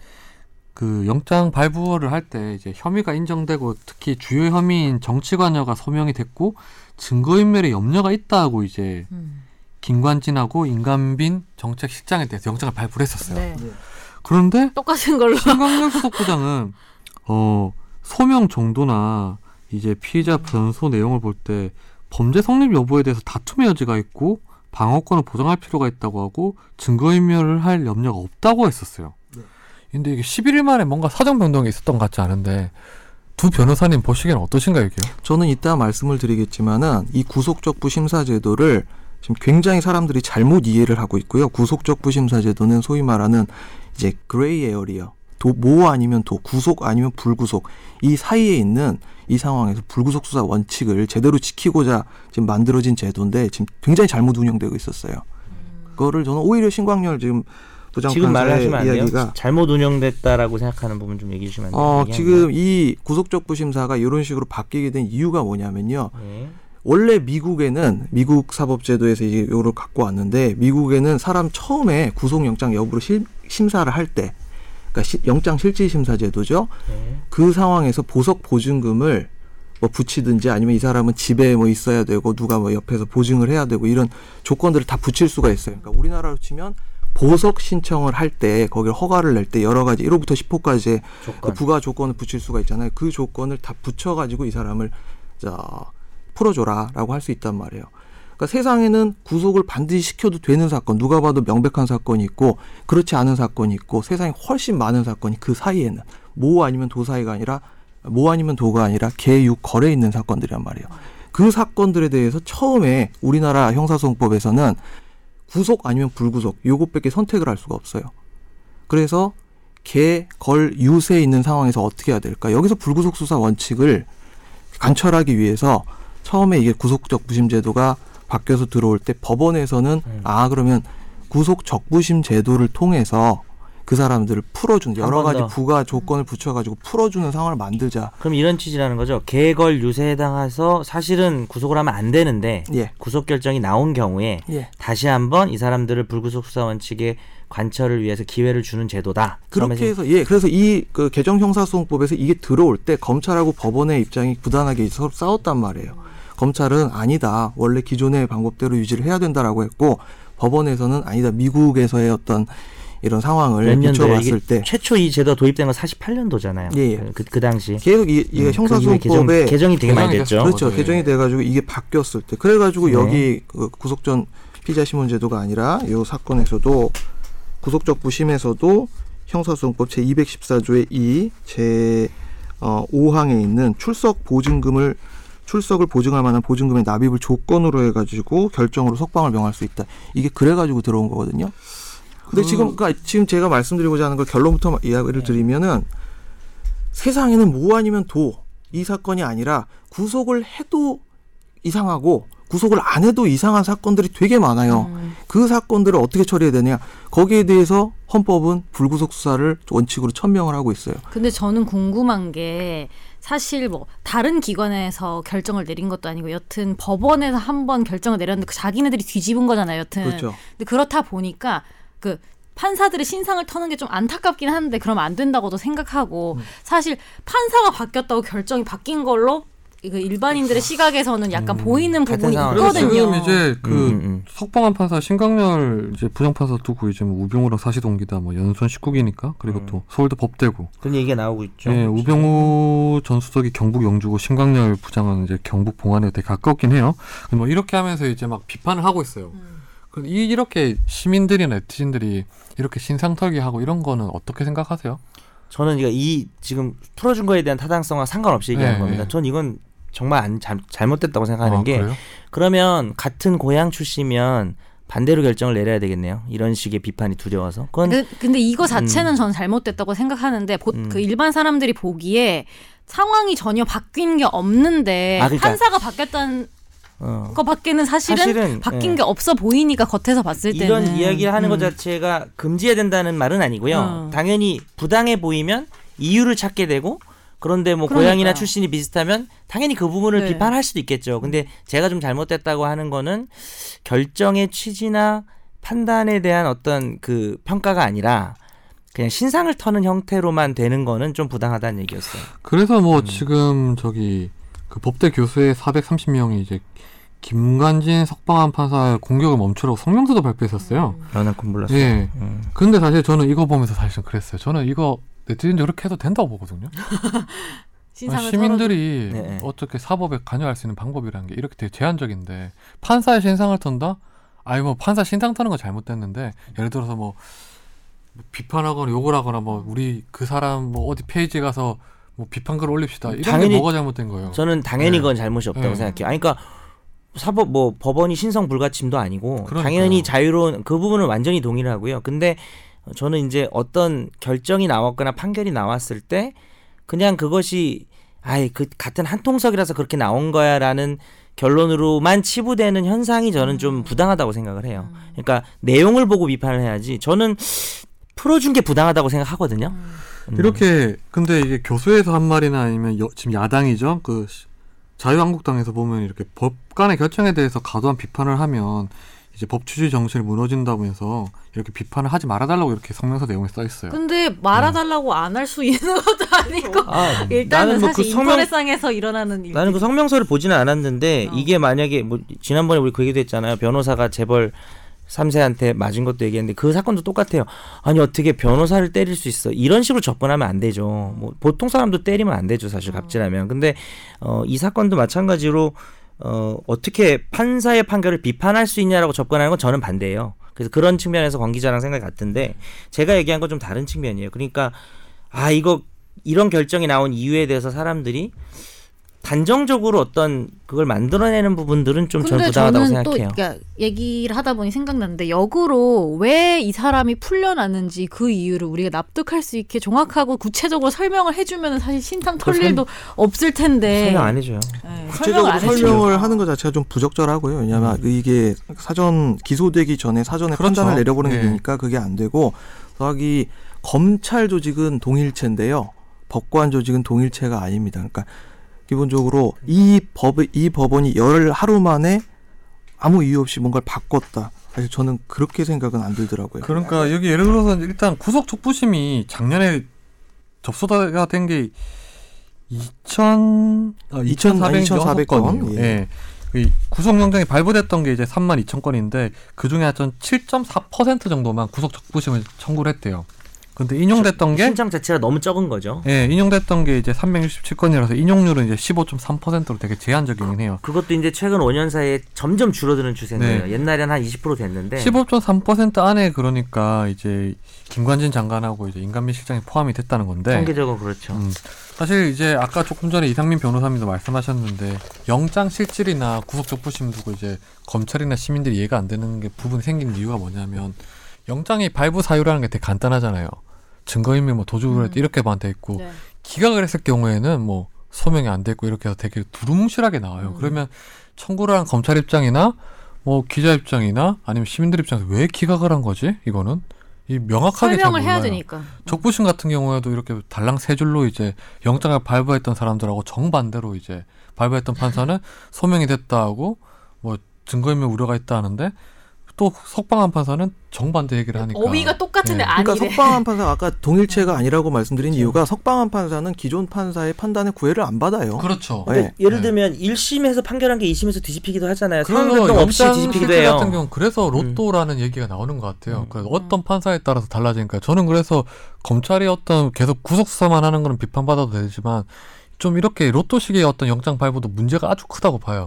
S1: 그 영장 발부를 할 때 이제 혐의가 인정되고 특히 주요 혐의인 정치 관여가 소명이 됐고 증거인멸에 염려가 있다고 이제
S3: 음.
S1: 김관진하고 임관빈 정책실장에 대해서 영장을 발부를 했었어요.
S3: 네.
S1: 그런데
S3: 똑같은 걸로.
S1: 신광렬 수석부장은 어 소명 정도나 이제 피의자 변소 내용을 볼 때 범죄 성립 여부에 대해서 다툼의 여지가 있고 방어권을 보장할 필요가 있다고 하고 증거인멸을 할 염려가 없다고 했었어요.
S4: 네.
S1: 근데 이게 11일 만에 뭔가 사정 변동이 있었던 것 같지 않은데 두 변호사님 보시기에는 어떠신가요, 이게요?
S4: 저는 이따 말씀을 드리겠지만은 이 구속적부 심사 제도를 지금 굉장히 사람들이 잘못 이해를 하고 있고요. 구속적부 심사 제도는 소위 말하는 이제 gray area. 도, 모 아니면 도, 구속 아니면 불구속. 이 사이에 있는 이 상황에서 불구속 수사 원칙을 제대로 지키고자 지금 만들어진 제도인데 지금 굉장히 잘못 운영되고 있었어요. 그거를 저는 오히려 신광열 지금
S2: 지금 말하시면 안 돼요. 잘못 운영됐다라고 생각하는 부분 좀 얘기해 주시면 안 돼요?
S4: 어, 지금 이 구속적부심사가 이런 식으로 바뀌게 된 이유가 뭐냐면요.
S2: 거. 네.
S4: 원래 미국에는 미국 사법제도에서 이제 요를 갖고 왔는데 미국에는 사람 처음에 구속영장 여부를 실- 심사를 할 때, 그러니까 시- 영장 실질 심사 제도죠.
S2: 네.
S4: 그 상황에서 보석 보증금을 뭐 붙이든지 아니면 이 사람은 집에 뭐 있어야 되고 누가 뭐 옆에서 보증을 해야 되고 이런 조건들을 다 붙일 수가 있어요. 그러니까 우리나라로 치면 보석 신청을 할 때 거기를 허가를 낼 때 여러 가지 1호부터 10호까지의 그
S2: 조건.
S4: 부가 조건을 붙일 수가 있잖아요. 그 조건을 다 붙여 가지고 이 사람을 자 풀어줘라라고 할 수 있단 말이에요. 그러니까 세상에는 구속을 반드시 시켜도 되는 사건, 누가 봐도 명백한 사건이 있고 그렇지 않은 사건이 있고 세상에 훨씬 많은 사건이 그 사이에는 모 아니면 도 사이가 아니라 모 아니면 도가 아니라 개육 거래 있는 사건들이란 말이에요. 그 사건들에 대해서 처음에 우리나라 형사소송법에서는 구속 아니면 불구속 요것밖에 선택을 할 수가 없어요. 그래서 개, 걸, 유세에 있는 상황에서 어떻게 해야 될까? 여기서 불구속 수사 원칙을 관철하기 위해서 처음에 이게 구속적 부심 제도가 바뀌어서 들어올 때 법원에서는
S2: 음.
S4: 아 그러면 구속 적부심 제도를 통해서 그 사람들을 풀어주는 여러 가지
S2: 더.
S4: 부가 조건을 붙여가지고 풀어주는 상황을 만들자.
S2: 그럼 이런 취지라는 거죠. 개걸 유세에 해당해서 사실은 구속을 하면 안 되는데
S4: 예,
S2: 구속 결정이 나온 경우에
S4: 예.
S2: 다시 한번 이 사람들을 불구속 수사 원칙의 관철을 위해서 기회를 주는 제도다.
S4: 그렇게 해서 예 그래서 이 그 개정 형사소송법에서 이게 들어올 때 검찰하고 법원의 입장이 부단하게 서로 싸웠단 말이에요. 검찰은 아니다 원래 기존의 방법대로 유지를 해야 된다라고 했고 법원에서는 아니다 미국에서의 어떤 이런 상황을 비춰봤을 때
S2: 최초 이 제도가 도입된 건 48년도잖아요.
S4: 예, 예.
S2: 그, 그 당시.
S4: 계속 이, 이게
S2: 음, 그
S4: 형사소송법에
S2: 개정, 개정 이 되게 많이 됐죠.
S1: 됐죠.
S4: 그렇죠.
S1: 네.
S4: 개정이 돼가지고 이게 바뀌었을 때 그래가지고
S2: 네.
S4: 여기 그 구속 전 피자 심문 제도가 아니라 이 사건에서도 구속적 부심에서도 형사소송법 제 214조의 2 제 어, 5항에 있는 출석 보증금을 출석을 보증할 만한 보증금의 납입을 조건으로 해가지고 결정으로 석방을 명할 수 있다. 이게 그래가지고 들어온 거거든요. 근데
S1: 그-
S4: 지금 그러니까 지금 제가 말씀드리고자 하는 걸 결론부터 이야기를
S2: 네.
S4: 드리면은 세상에는 모 아니면 도 이 사건이 아니라 구속을 해도 이상하고 구속을 안 해도 이상한 사건들이 되게 많아요.
S3: 음.
S4: 그 사건들을 어떻게 처리해야 되냐? 거기에 대해서 헌법은 불구속 수사를 원칙으로 천명을 하고 있어요.
S3: 근데 저는 궁금한 게 사실 뭐 다른 기관에서 결정을 내린 것도 아니고 여튼 법원에서 한 번 결정을 내렸는데 그 자기네들이 뒤집은 거잖아요. 여튼.
S4: 그렇죠.
S3: 근데 그렇다 보니까 그 판사들의 신상을 터는 게 좀 안타깝긴 한데 그러면 안 된다고도 생각하고 사실 판사가 바뀌었다고 결정이 바뀐 걸로 그 일반인들의 시각에서는 약간 보이는
S2: 같은
S3: 부분이
S2: 상황.
S3: 있거든요.
S1: 지금 이제 그
S2: 음, 음.
S1: 석방한 판사 신강렬 이제 부장판사 두고 이제 뭐 우병우랑 사시동기다 뭐 연손 19기니까 그리고
S2: 음.
S1: 또 서울도 법대고
S2: 그런 얘기가 나오고 있죠.
S1: 예, 우병우 전 수석이 경북 영주고 신강렬 부장은 이제 경북 봉안에 되게 가깝긴 해요. 뭐 이렇게 하면서 이제 막 비판을 하고 있어요.
S3: 음.
S1: 그 이- 이렇게 시민들이나 네티즌들이 이렇게 신상털기 하고 이런 거는 어떻게 생각하세요?
S2: 저는 이거 이 지금 풀어준 거에 대한 타당성과 상관없이 얘기하는
S1: 네,
S2: 겁니다.
S1: 네.
S2: 전 이건 정말 안, 잘, 잘못됐다고 생각하는
S1: 아,
S2: 게
S1: 그래요?
S2: 그러면 같은 고향 출시면 반대로 결정을 내려야 되겠네요. 이런 식의 비판이 두려워서. 그건
S3: 그, 근데 이거 자체는 저는 잘못됐다고 생각하는데 보,
S2: 음.
S3: 그 일반 사람들이 보기에 상황이 전혀 바뀐 게 없는데
S2: 아, 그러니까-
S3: 판사가 바뀌었다는
S2: 어,
S3: 거밖에는 사실은,
S2: 사실은,
S3: 바뀐
S2: 예.
S3: 게 없어 보이니까 겉에서 봤을 때는
S2: 이런 이야기를 하는 것
S3: 음.
S2: 자체가 금지해야 된다는 말은 아니고요.
S3: 어.
S2: 당연히 부당해 보이면 이유를 찾게 되고 그런데 뭐
S3: 그러니까요.
S2: 고향이나 출신이 비슷하면 당연히 그 부분을
S3: 네.
S2: 비판할 수도 있겠죠. 근데 제가 좀 잘못됐다고 하는 거는 결정의 취지나 판단에 대한 어떤 그 평가가 아니라 그냥 신상을 터는 형태로만 되는 거는 좀 부당하다는 얘기였어요.
S1: 그래서 뭐
S2: 음.
S1: 지금 저기 그 법대 교수의 430명이 이제 김관진 석방한 판사의 공격을 멈추라고 성명서도 발표했었어요.
S2: 나는 그 몰랐어요.
S1: 예.
S2: 음.
S1: 근데 사실 저는 이거 보면서 사실 좀 그랬어요. 저는 이거 네티즌 저렇게 해도 된다고 보거든요. 시민들이
S2: 네, 네.
S1: 어떻게 사법에 관여할 수 있는 방법이라는 게 이렇게 되게 제한적인데 판사의 신상을 턴다? 아니 뭐 판사 신상 터는 건 잘못됐는데 예를 들어서 뭐 비판하거나 욕을 하거나 뭐 우리 그 사람 뭐 어디 페이지 가서 뭐 비판글 올립시다 이런
S2: 당연히
S1: 게 뭐가 잘못된 거예요?
S2: 저는 당연히
S1: 네.
S2: 그건 잘못이 없다고
S1: 네.
S2: 생각해요. 아니, 그러니까 사법 뭐 법원이 신성 불가침도 아니고
S1: 그러니까요.
S2: 당연히 자유로운 그 부분은 완전히 동의를 하고요. 근데 저는 이제 어떤 결정이 나왔거나 판결이 나왔을 때 그냥 그것이 아이 그 같은 한 통석이라서 그렇게 나온 거야라는 결론으로만 치부되는 현상이 저는 좀 부당하다고 생각을 해요. 그러니까 내용을 보고 비판을 해야지. 저는 풀어준 게 부당하다고 생각하거든요. 음.
S1: 이렇게 근데 이게 교수에서 한 말이나 아니면 여- 지금 야당이죠 그 시- 자유한국당에서 보면 이렇게 법관의 결정에 대해서 과도한 비판을 하면 이제 법치주의 정신이 무너진다고 해서 이렇게 비판을 하지 말아달라고 이렇게 성명서 내용에 써 있어요.
S3: 근데 말아달라고 안할 수 있는 것도 아니고
S2: 아,
S3: 일단은
S2: 뭐그
S3: 사실
S2: 성명
S3: 인터넷상에서 일어나는 일
S2: 나는 그 성명서를 보지는 않았는데
S3: 어.
S2: 이게 만약에 뭐 지난번에 우리 그 얘기도 했잖아요. 변호사가 재벌 3세한테 맞은 것도 얘기했는데 그 사건도 똑같아요. 아니 어떻게 변호사를 때릴 수 있어? 이런 식으로 접근하면 안 되죠. 뭐 보통 사람도 때리면 안 되죠. 사실 갑질하면. 근데 어, 이 사건도 마찬가지로 어, 어떻게 판사의 판결을 비판할 수 있냐라고 접근하는 건 저는 반대예요. 그래서 그런 측면에서 권 기자랑 생각이 같은데 제가 얘기한 건 좀 다른 측면이에요. 그러니까 아 이거 이런 결정이 나온 이유에 대해서 사람들이 단정적으로 어떤 그걸 만들어내는 부분들은 좀 저는 부당하다고
S3: 저는 또
S2: 생각해요.
S3: 그러니까 얘기를 하다 보니 생각났는데 역으로 왜 이 사람이 풀려났는지 그 이유를 우리가 납득할 수 있게 정확하고 구체적으로 설명을 해주면 사실 신상 털 일도 없을 텐데
S2: 설명 안 해줘요.
S3: 네,
S4: 구체적으로
S3: 안 해주면
S4: 설명을 하는 것 자체가 좀 부적절하고요. 왜냐하면 이게 사전 기소되기 전에 사전에
S1: 그렇죠.
S4: 판단을 내려보는 게
S1: 네.
S4: 되니까 그게 안 되고 더하기 검찰 조직은 동일체인데요. 법관 조직은 동일체가 아닙니다. 그러니까 기본적으로 이 법, 이 법원이 열 하루 만에 아무 이유 없이 뭔가를 바꿨다. 사실 저는 그렇게 생각은 안 들더라고요.
S1: 그러니까 여기 예를 들어서 일단 구속 촉부심이 작년에 접수가 된 게2,000 아,
S4: 2,400
S1: 2,400
S4: 건.
S1: 건이에요.
S4: 예.
S1: 예. 이 구속영장이 발부됐던 게 이제 3만 2천 건인데 그 중에 한 7.4% 정도만 구속 적부심을 청구를 했대요. 근데 인용됐던 게
S2: 신청 자체가 너무 적은 거죠.
S1: 예, 인용됐던 게 이제 367건이라서 인용률은 이제 15.3%로 되게 제한적이긴 해요.
S2: 그것도 이제 최근 5년 사이에 점점 줄어드는 추세인데요.
S1: 네.
S2: 옛날에는 한20% 됐는데
S1: 15.3% 안에 그러니까 이제 김관진 장관하고 이제 인간미 실장이 포함이 됐다는 건데
S2: 통계적으로 그렇죠.
S1: 음, 사실 이제 아까 조금 전에 이상민 변호사님도 말씀하셨는데 영장 실질이나 구속 적부심 두고 이제 검찰이나 시민들이 이해가 안 되는 게 부분이 생긴 이유가 뭐냐면 영장이 발부 사유라는 게 되게 간단하잖아요. 증거인멸 뭐 도주를
S3: 음.
S1: 이렇게만 돼 있고
S3: 네.
S1: 기각을 했을 경우에는 뭐 소명이 안 됐고 이렇게 해서 되게 두루뭉실하게 나와요.
S3: 음.
S1: 그러면 청구를 한 검찰 입장이나 뭐 기자 입장이나 아니면 시민들 입장에서 왜 기각을 한 거지? 이거는 이 명확하게 잘
S3: 설명을 해야. 되니까.
S1: 적부심 같은 경우에도 이렇게 달랑 세 줄로 이제 영장을 발부했던 사람들하고 정반대로 이제 발부했던 판사는 소명이 됐다 하고 뭐 증거인멸 우려가 있다 하는데 또 석방한 판사는 정반대 얘기를 하니까
S3: 어휘가 똑같은데
S1: 네.
S3: 아니래.
S4: 그러니까 석방한 판사가 아까 동일체가 아니라고 말씀드린 이유가 석방한 판사는 기존 판사의 판단에 구애를 안 받아요.
S1: 그렇죠.
S4: 네.
S2: 예를
S1: 네.
S2: 들면 1심에서 판결한 게 2심에서 뒤집히기도 하잖아요.
S1: 그래서
S2: 없이
S1: 영장
S2: 뒤집히기도 해요. 음.
S1: 같은 경우 는 그래서 로또라는 얘기가 나오는 것 같아요.
S2: 음.
S1: 그래서 어떤 판사에 따라서 달라지니까 저는 그래서 검찰이 어떤 계속 구속 수사만 하는 건 비판받아도 되지만 좀 이렇게 로또식의 어떤 영장 발부도 문제가 아주 크다고 봐요.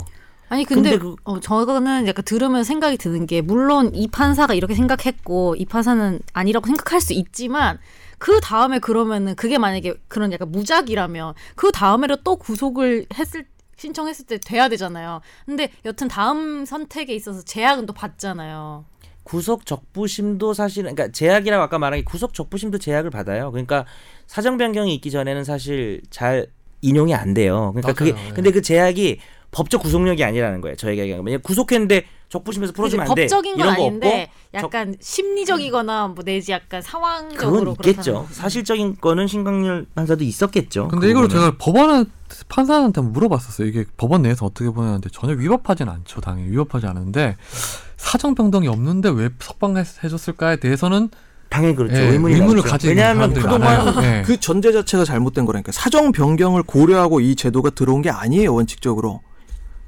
S3: 아니 근데,
S2: 근데 그-
S3: 어, 저거는 약간 들으면 생각이 드는 게 물론 이 판사가 이렇게 생각했고 이 판사는 아니라고 생각할 수 있지만 그 다음에 그러면은 그게 만약에 그런 약간 무작이라면 그 다음에도 또 구속을 했을 신청했을 때 돼야 되잖아요. 근데 여튼 다음 선택에 있어서 제약은 또 받잖아요.
S2: 구속 적부심도 사실은 그러니까 제약이라고 아까 말한 게 구속 적부심도 제약을 받아요. 그러니까 사정 변경이 있기 전에는 사실 잘 인용이 안 돼요. 그러니까 그게
S1: 맞아요. 예.
S2: 근데 그 제약이 법적 구속력이 아니라는 거예요. 저희가 얘기하는 건. 왜냐면 구속했는데 적부심에서 풀어주면 안 돼.
S3: 법적인 건
S2: 이런 거
S3: 아닌데
S2: 없고
S3: 약간 심리적이거나 뭐 내지 약간
S2: 그건
S3: 상황적으로
S2: 있겠죠.
S3: 그렇다는
S2: 사실적인 거는 신강렬 판사도 있었겠죠.
S1: 근데
S2: 그
S1: 이걸. 제가 법원 판사한테 한번 물어봤었어요. 이게 법원 내에서 어떻게 보냐는데 전혀 위법하진 않죠. 당연히 위법하지 않은데 사정 변동이 없는데 왜 석방해줬을까에 대해서는
S2: 당연히 그렇죠.
S1: 예,
S2: 의문이
S1: 의문을. 가지는
S2: 왜냐하면 그동안.
S1: 예.
S4: 그 전제 자체가 잘못된 거라니까 사정 변경을 고려하고 이 제도가 들어온 게 아니에요 원칙적으로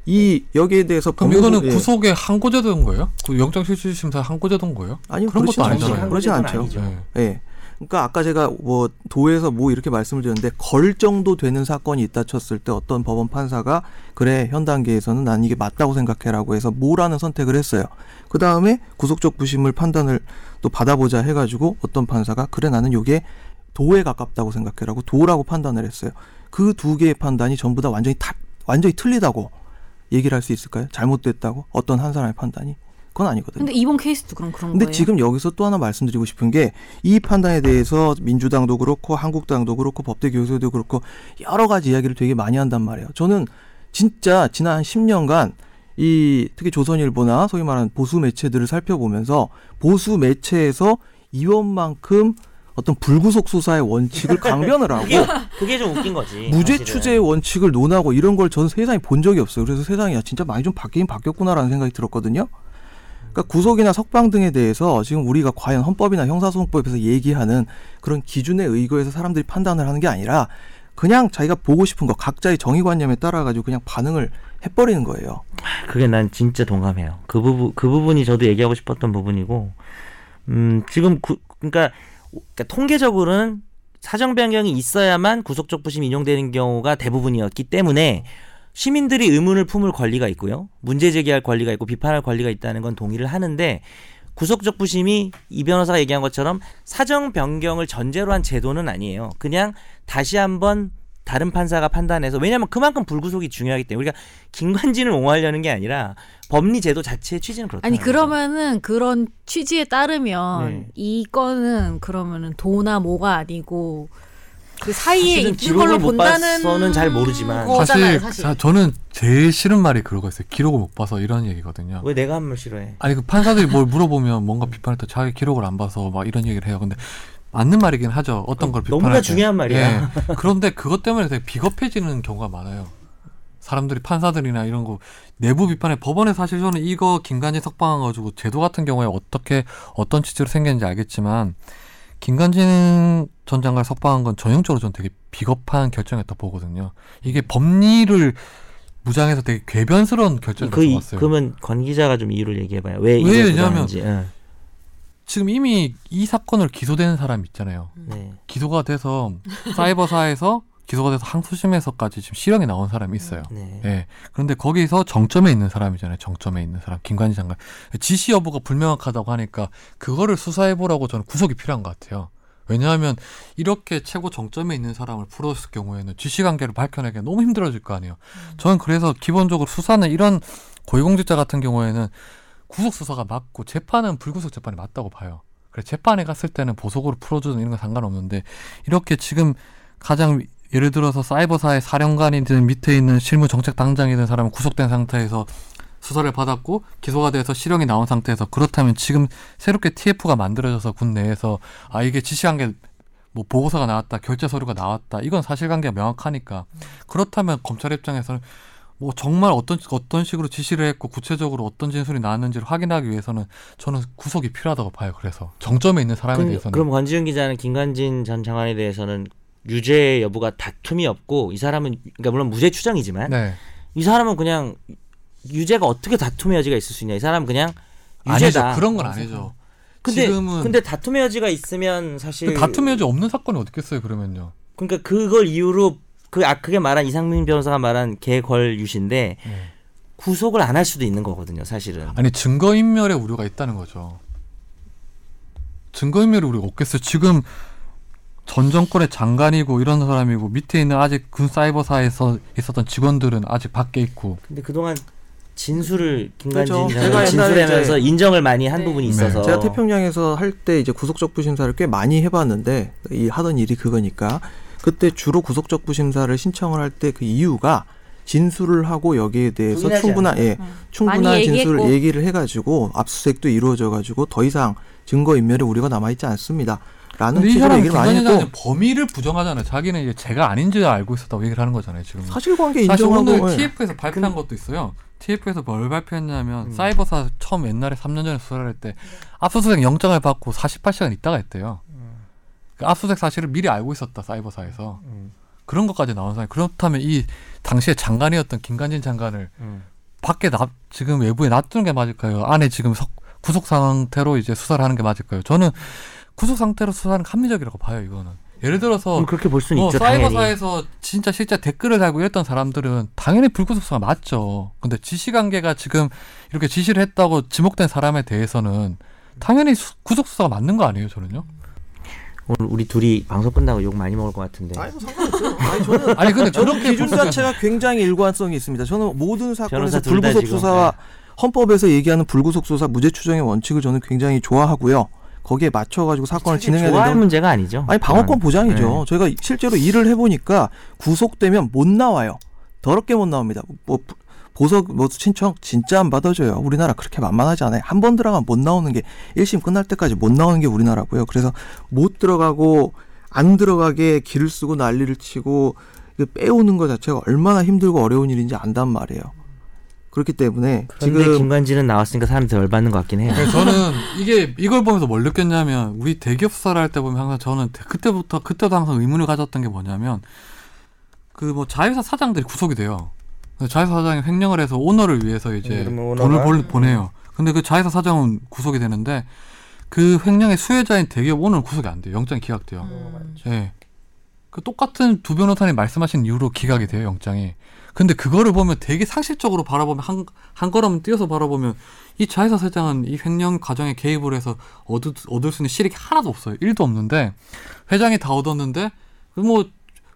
S4: 이 여기에 대해서
S1: 그럼 이거는
S4: 예.
S1: 구속에 항고제도인 거예요? 그 영장실질심사 항고제도인 거예요?
S4: 아니요
S1: 그런 것도. 아니잖아요.
S4: 그렇지
S2: 그건
S4: 않죠.
S1: 예.
S4: 예. 그러니까 아까 제가 뭐 도에서 뭐 이렇게 말씀을 드렸는데 걸 정도 되는 사건이 있다 쳤을 때 어떤 법원 판사가 그래 현 단계에서는 난 이게 맞다고 생각해라고 해서 뭐라는 선택을 했어요. 그 다음에 구속적 부심을 판단을 또 받아보자 해가지고 어떤 판사가 그래 나는 요게 도에 가깝다고 생각해라고 도라고 판단을 했어요. 그 두 개의 판단이 전부 다 완전히 다 완전히 틀리다고 얘기를 할 수 있을까요? 잘못됐다고 어떤 한 사람의 판단이 그건 아니거든요.
S3: 근데 이번 케이스도 그럼 그런
S4: 근데
S3: 거예요.
S4: 지금 여기서 또 하나 말씀드리고 싶은 게 이 판단에 대해서 민주당도 그렇고 한국당도 그렇고 법대 교수도 그렇고 여러 가지 이야기를 되게 많이 한단 말이에요. 저는 진짜 지난 한 10년간 이 특히 조선일보나 소위 말하는 보수 매체들을 살펴보면서 보수 매체에서 이원만큼 어떤 불구속 수사의 원칙을 강변을 하고
S2: 그게, 그게 좀 웃긴 거지.
S4: 무죄
S2: 사실은.
S4: 추제의 원칙을 논하고 이런 걸 저는 세상에 본 적이 없어요. 그래서 세상이 야, 진짜 많이 좀 바뀌긴 바뀌었구나라는 생각이 들었거든요. 그러니까 구속이나 석방 등에 대해서 지금 우리가 과연 헌법이나 형사소송법에서 얘기하는 그런 기준에 의거해서 사람들이 판단을 하는 게 아니라 그냥 자기가 보고 싶은 거 각자의 정의관념에 따라 가지고 그냥 반응을 해버리는 거예요.
S2: 그게 난 진짜 동감해요. 그 부분 그 부분이 저도 얘기하고 싶었던 부분이고, 음 지금 구, 그러니까, 그러니까 통계적으로는 사정 변경이 있어야만 구속적 부심 인용되는 경우가 대부분이었기 때문에 시민들이 의문을 품을 권리가 있고요, 문제 제기할 권리가 있고 비판할 권리가 있다는 건 동의를 하는데 구속적 부심이 이 변호사가 얘기한 것처럼 사정 변경을 전제로 한 제도는 아니에요. 그냥 다시 한번 다른 판사가 판단해서 왜냐하면 그만큼 불구속이 중요하기 때문에 우리가 김관진을 옹호하려는 게 아니라 법리 제도 자체의 취지는 그렇다.
S3: 아니 그러면은 그런 취지에 따르면
S2: 네.
S3: 이 건은 그러면은 도나 뭐가 아니고 그 사이에 있는 걸로
S2: 못
S3: 본다는
S2: 봐서는 잘 모르지만
S3: 거잖아요,
S1: 사실,
S3: 사실.
S1: 자, 저는 제일 싫은 말이 그러고 있어요. 기록을 못 봐서 이런 얘기거든요.
S2: 왜 내가 한 말 싫어해?
S1: 아니 그 판사들이 뭘 물어보면 뭔가 비판할 때 자기 기록을 안 봐서 막 이런 얘기를 해요. 근데 맞는 말이긴 하죠. 어떤 걸 비판할
S2: 너무나
S1: 때.
S2: 중요한 말이야.
S1: 예. 그런데 그것 때문에 되게 비겁해지는 경우가 많아요. 사람들이 판사들이나 이런 거 내부 비판에 법원에 사실 저는 이거 김관진 석방한 가지고 제도 같은 경우에 어떻게 어떤 취지로 생겼는지 알겠지만 김관진 전 장관 석방한 건 전형적으로 전 되게 비겁한 결정이었다 보거든요. 이게 법리를 무장해서 되게 궤변스러운 결정을
S2: 그 이-
S1: 좋았어요.
S2: 그러면 권 기자가 좀 이유를 얘기해봐요. 왜
S1: 왜?
S2: 이걸
S1: 왜냐하면
S2: 부당한 지.
S1: 지금 이미 이 사건을 기소되는 사람 있잖아요.
S2: 네.
S1: 기소가 돼서 사이버사에서 기소가 돼서 항소심에서까지 지금 실형이 나온 사람이 있어요.
S2: 네.
S1: 예. 그런데 거기서 정점에 있는 사람이잖아요. 정점에 있는 사람. 김관지 장관. 지시 여부가 불명확하다고 하니까 그거를 수사해보라고 저는 구속이 필요한 것 같아요. 왜냐하면 이렇게 최고 정점에 있는 사람을 풀었을 경우에는 지시 관계를 밝혀내기가 너무 힘들어질 거 아니에요. 저는 그래서 기본적으로 수사는 이런 고위공직자 같은 경우에는 구속 수사가 맞고 재판은 불구속 재판이 맞다고 봐요. 그래 재판에 갔을 때는 보석으로 풀어주는 이런 건 상관없는데 이렇게 지금 가장 예를 들어서 사이버사의 사령관이든 밑에 있는 실무 정책 당장이든 사람은 구속된 상태에서 수사를 받았고 기소가 돼서 실형이 나온 상태에서 그렇다면 지금 새롭게 TF가 만들어져서 군 내에서 아 이게 지시한 게 뭐 보고서가 나왔다 결제 서류가 나왔다 이건 사실관계가 명확하니까 그렇다면 검찰 입장에서는 뭐 정말 어떤 어떤 식으로 지시를 했고 구체적으로 어떤 진술이 나왔는지를 확인하기 위해서는 저는 구속이 필요하다고 봐요. 그래서 정점에 있는 사람에
S2: 그럼,
S1: 대해서는
S2: 그럼 권지윤 기자는 김관진 전 장관에 대해서는 유죄 여부가 다툼이 없고 이 사람은 그러니까 물론 무죄 추정이지만
S1: 네.
S2: 이 사람은 그냥 유죄가 어떻게 다툼의 여지가 있을 수 있냐? 이 사람은 그냥
S1: 아니죠.
S2: 유죄다.
S1: 그런 건 아니죠.
S2: 근데
S1: 지금은
S2: 근데 다툼의 여지가 있으면 사실
S1: 다툼의 여지 없는 사건이 어떻겠어요 그러면요.
S2: 그러니까 그걸 이유로 그 아, 그게 말한 이상민 변호사가 말한 개걸 유신데
S1: 네.
S2: 구속을 안 할 수도 있는 거거든요, 사실은.
S1: 아니 증거 인멸의 우려가 있다는 거죠. 증거 인멸의 우려가 없겠어요. 지금 전 정권의 장관이고 이런 사람이고 밑에 있는 아직 군 사이버사에서 있었던 직원들은 아직 밖에 있고
S2: 근데 그동안 진술을 김관진
S4: 옛날에
S2: 진술하면서 인정을 많이 한
S3: 네.
S2: 부분이
S1: 네.
S2: 있어서
S4: 제가 태평양에서 할 때 이제 구속적 부 심사를 꽤 많이 해봤는데 이 하던 일이 그거니까 그때 주로 구속적부 심사를 신청을 할 때 그 이유가 진술을 하고 여기에 대해서 충분한 예
S3: 음.
S4: 충분한 진술을
S3: 얘기했고.
S4: 얘기를 해가지고 압수수색도 이루어져 가지고 더 이상 증거 인멸의 우려가 남아 있지 않습니다. 라는
S1: 사람
S4: 얘기를 많이 했고
S1: 범위를 부정하잖아요. 자기는 이제 제가 아닌 줄 알고 있었다고 얘기를 하는 거잖아요. 지금
S4: 사실관계
S1: 사실
S4: 인정하고
S1: 오늘
S4: 예.
S1: TF에서 발표한 것도 있어요. TF에서 뭘 발표했냐면
S2: 음.
S1: 사이버사 처음 옛날에 3년 전에 수사를 할 때 압수수색 영장을 받고 48시간 있다가 했대요. 그 압수수색 사실을 미리 알고 있었다 사이버사에서
S2: 음,
S1: 그런 것까지 나온 사람이 그렇다면 이 당시에 장관이었던 김관진 장관을
S2: 음.
S1: 밖에 나, 지금 외부에 놔두는 게 맞을까요? 안에 지금 석- 구속 상태로 이제 수사를 하는 게 맞을까요? 저는 구속 상태로 수사는 합리적이라고 봐요. 이거는 예를 들어서
S2: 그렇게 볼 수는
S1: 어,
S2: 있죠, 당연히.
S1: 사이버사에서 진짜 실제 댓글을 달고 이랬던 사람들은 당연히 불구속 수사 맞죠. 근데 지시 관계가 지금 이렇게 지시를 했다고 지목된 사람에 대해서는 당연히 수- 구속 수사가 맞는 거 아니에요, 저는요?
S2: 오늘 우리 둘이 방송 끝나고 욕 많이 먹을 것 같은데.
S4: 아니 뭐 상관없어요. 아니 저는
S1: 아니 근데
S4: 저는
S1: 그렇게
S4: 기준 자체가 굉장히 일관성이 있습니다. 저는 모든 사건에서
S2: 둘다
S4: 불구속
S2: 지금,
S4: 수사와 헌법에서 얘기하는 불구속 수사 무죄 추정의 원칙을 저는 굉장히 좋아하고요. 거기에 맞춰 가지고 사건을 진행해야
S2: 좋아할
S4: 된다고.
S2: 문제가 아니죠.
S4: 아니 방어권 보장이죠.
S2: 네.
S4: 저희가 실제로 일을 해보니까 구속되면 못 나와요. 더럽게 못 나옵니다. 뭐 부- 보석 뭐 신청 진짜 안 받아줘요. 우리나라 그렇게 만만하지 않아요. 한 번 들어가면 못 나오는 게 1심 끝날 때까지 못 나오는 게 우리나라고요. 그래서 못 들어가고 안 들어가게 길을 쓰고 난리를 치고 빼오는 것 자체가 얼마나 힘들고 어려운 일인지 안단 말이에요. 그렇기 때문에
S2: 그런데
S4: 지금
S2: 김관진은 나왔으니까 사람들이 열받는 것 같긴 해요.
S1: 저는 이게 이걸 보면서 뭘 느꼈냐면 우리 대기업 수사를 할 때 보면 항상 저는 그때부터 그때도 항상 의문을 가졌던 게 뭐냐면 그 뭐 자회사 사장들이 구속이 돼요. 자회사 사장이 횡령을 해서 오너를 위해서 이제
S2: 음, 그러면
S1: 돈을? 벌, 보내요. 근데 그 자회사 사장은 구속이 되는데 그 횡령의 수혜자인 대기업 오너는 구속이 안 돼요. 영장이 기각돼요.
S3: 음.
S1: 예. 그 똑같은 두 변호사님 말씀하신 이유로 기각이 돼요, 영장이. 근데 그거를 보면 되게 상식적으로 바라보면 한, 한 걸음 뛰어서 바라보면 이 자회사 사장은 이 횡령 과정에 개입을 해서 얻을, 얻을 수 있는 실익이 하나도 없어요. 1도 없는데 회장이 다 얻었는데 그뭐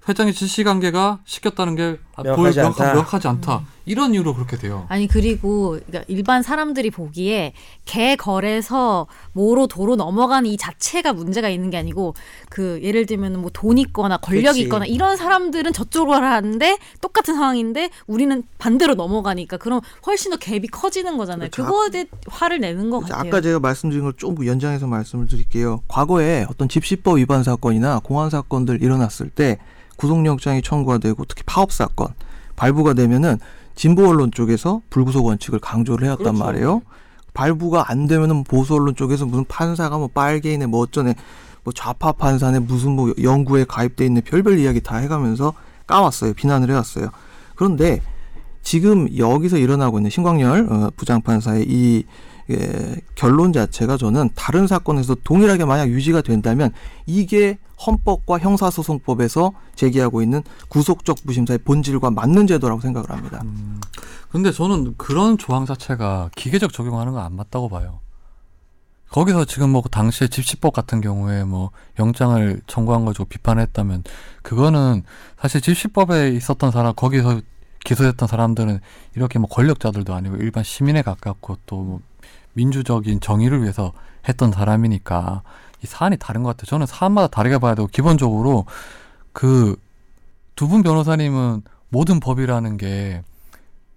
S1: 회장의 지시 관계가 시켰다는 게 아, 보여-
S2: 명확하지
S1: 명확하-
S2: 않다.
S1: 명확하지 않다. 이런 이유로 그렇게 돼요.
S3: 아니 그리고 그러니까 일반 사람들이 보기에 개 거래서 뭐로 도로 넘어가는 이 자체가 문제가 있는 게 아니고 그 예를 들면 뭐 돈 있거나 권력
S2: 그렇지.
S3: 있거나 이런 사람들은 저쪽으로 하는데 똑같은 상황인데 우리는 반대로 넘어가니까 그럼 훨씬 더 갭이 커지는 거잖아요.
S4: 그렇죠.
S3: 그거에 화를 내는 것 같아요.
S4: 아까 제가 말씀드린 걸좀 연장해서 말씀을 드릴게요. 과거에 어떤 집시법 위반 사건이나 공안 사건들 일어났을 때 구속영장이 청구가 되고 특히 파업 사건 발부가 되면은 진보 언론 쪽에서 불구속 원칙을 강조를 해왔단
S2: 그렇죠.
S4: 말이에요. 발부가 안 되면은 보수 언론 쪽에서 무슨 판사가 뭐 빨개이네 뭐 어쩌네 뭐 좌파 판사네 무슨 뭐 연구에 가입돼 있는 별별 이야기 다 해가면서 까왔어요. 비난을 해왔어요. 그런데 지금 여기서 일어나고 있는 신광열 어, 부장판사의 이 예, 결론 자체가 저는 다른 사건에서 동일하게 만약 유지가 된다면 이게 헌법과 형사소송법에서 제기하고 있는 구속적 부심사의 본질과 맞는 제도라고 생각을 합니다.
S1: 음, 근데 저는 그런 조항 자체가 기계적 적용하는 건 안 맞다고 봐요. 거기서 지금 뭐 당시에 집시법 같은 경우에 뭐 영장을 청구한 거 가지고 비판했다면 그거는 사실 집시법에 있었던 사람 거기서 기소됐던 사람들은 이렇게 뭐 권력자들도 아니고 일반 시민에 가깝고 또 뭐 민주적인 정의를 위해서 했던 사람이니까 이 사안이 다른 것 같아요. 저는 사안마다 다르게 봐야 되고 기본적으로 그 두 분 변호사님은 모든 법이라는 게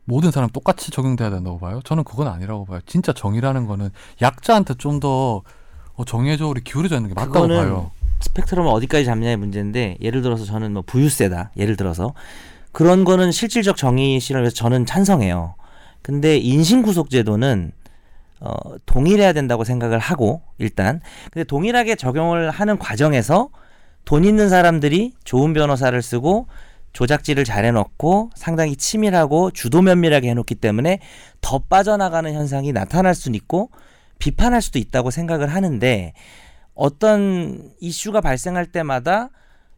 S1: 모든 사람 똑같이 적용돼야 된다고 봐요. 저는 그건 아니라고 봐요. 진짜 정의라는 거는 약자한테 좀 더 정의적으로 기울여져 있는 게 맞다고 봐요.
S2: 스펙트럼을 어디까지 잡냐의 문제인데 예를 들어서 저는 뭐 부유세다 예를 들어서 그런 거는 실질적 정의 위해서 저는 찬성해요. 근데 인신구속제도는 어, 동일해야 된다고 생각을 하고 일단. 근데 동일하게 적용을 하는 과정에서 돈 있는 사람들이 좋은 변호사를 쓰고 조작질을 잘 해놓고 상당히 치밀하고 주도 면밀하게 해놓기 때문에 더 빠져나가는 현상이 나타날 수는 있고 비판할 수도 있다고 생각을 하는데 어떤 이슈가 발생할 때마다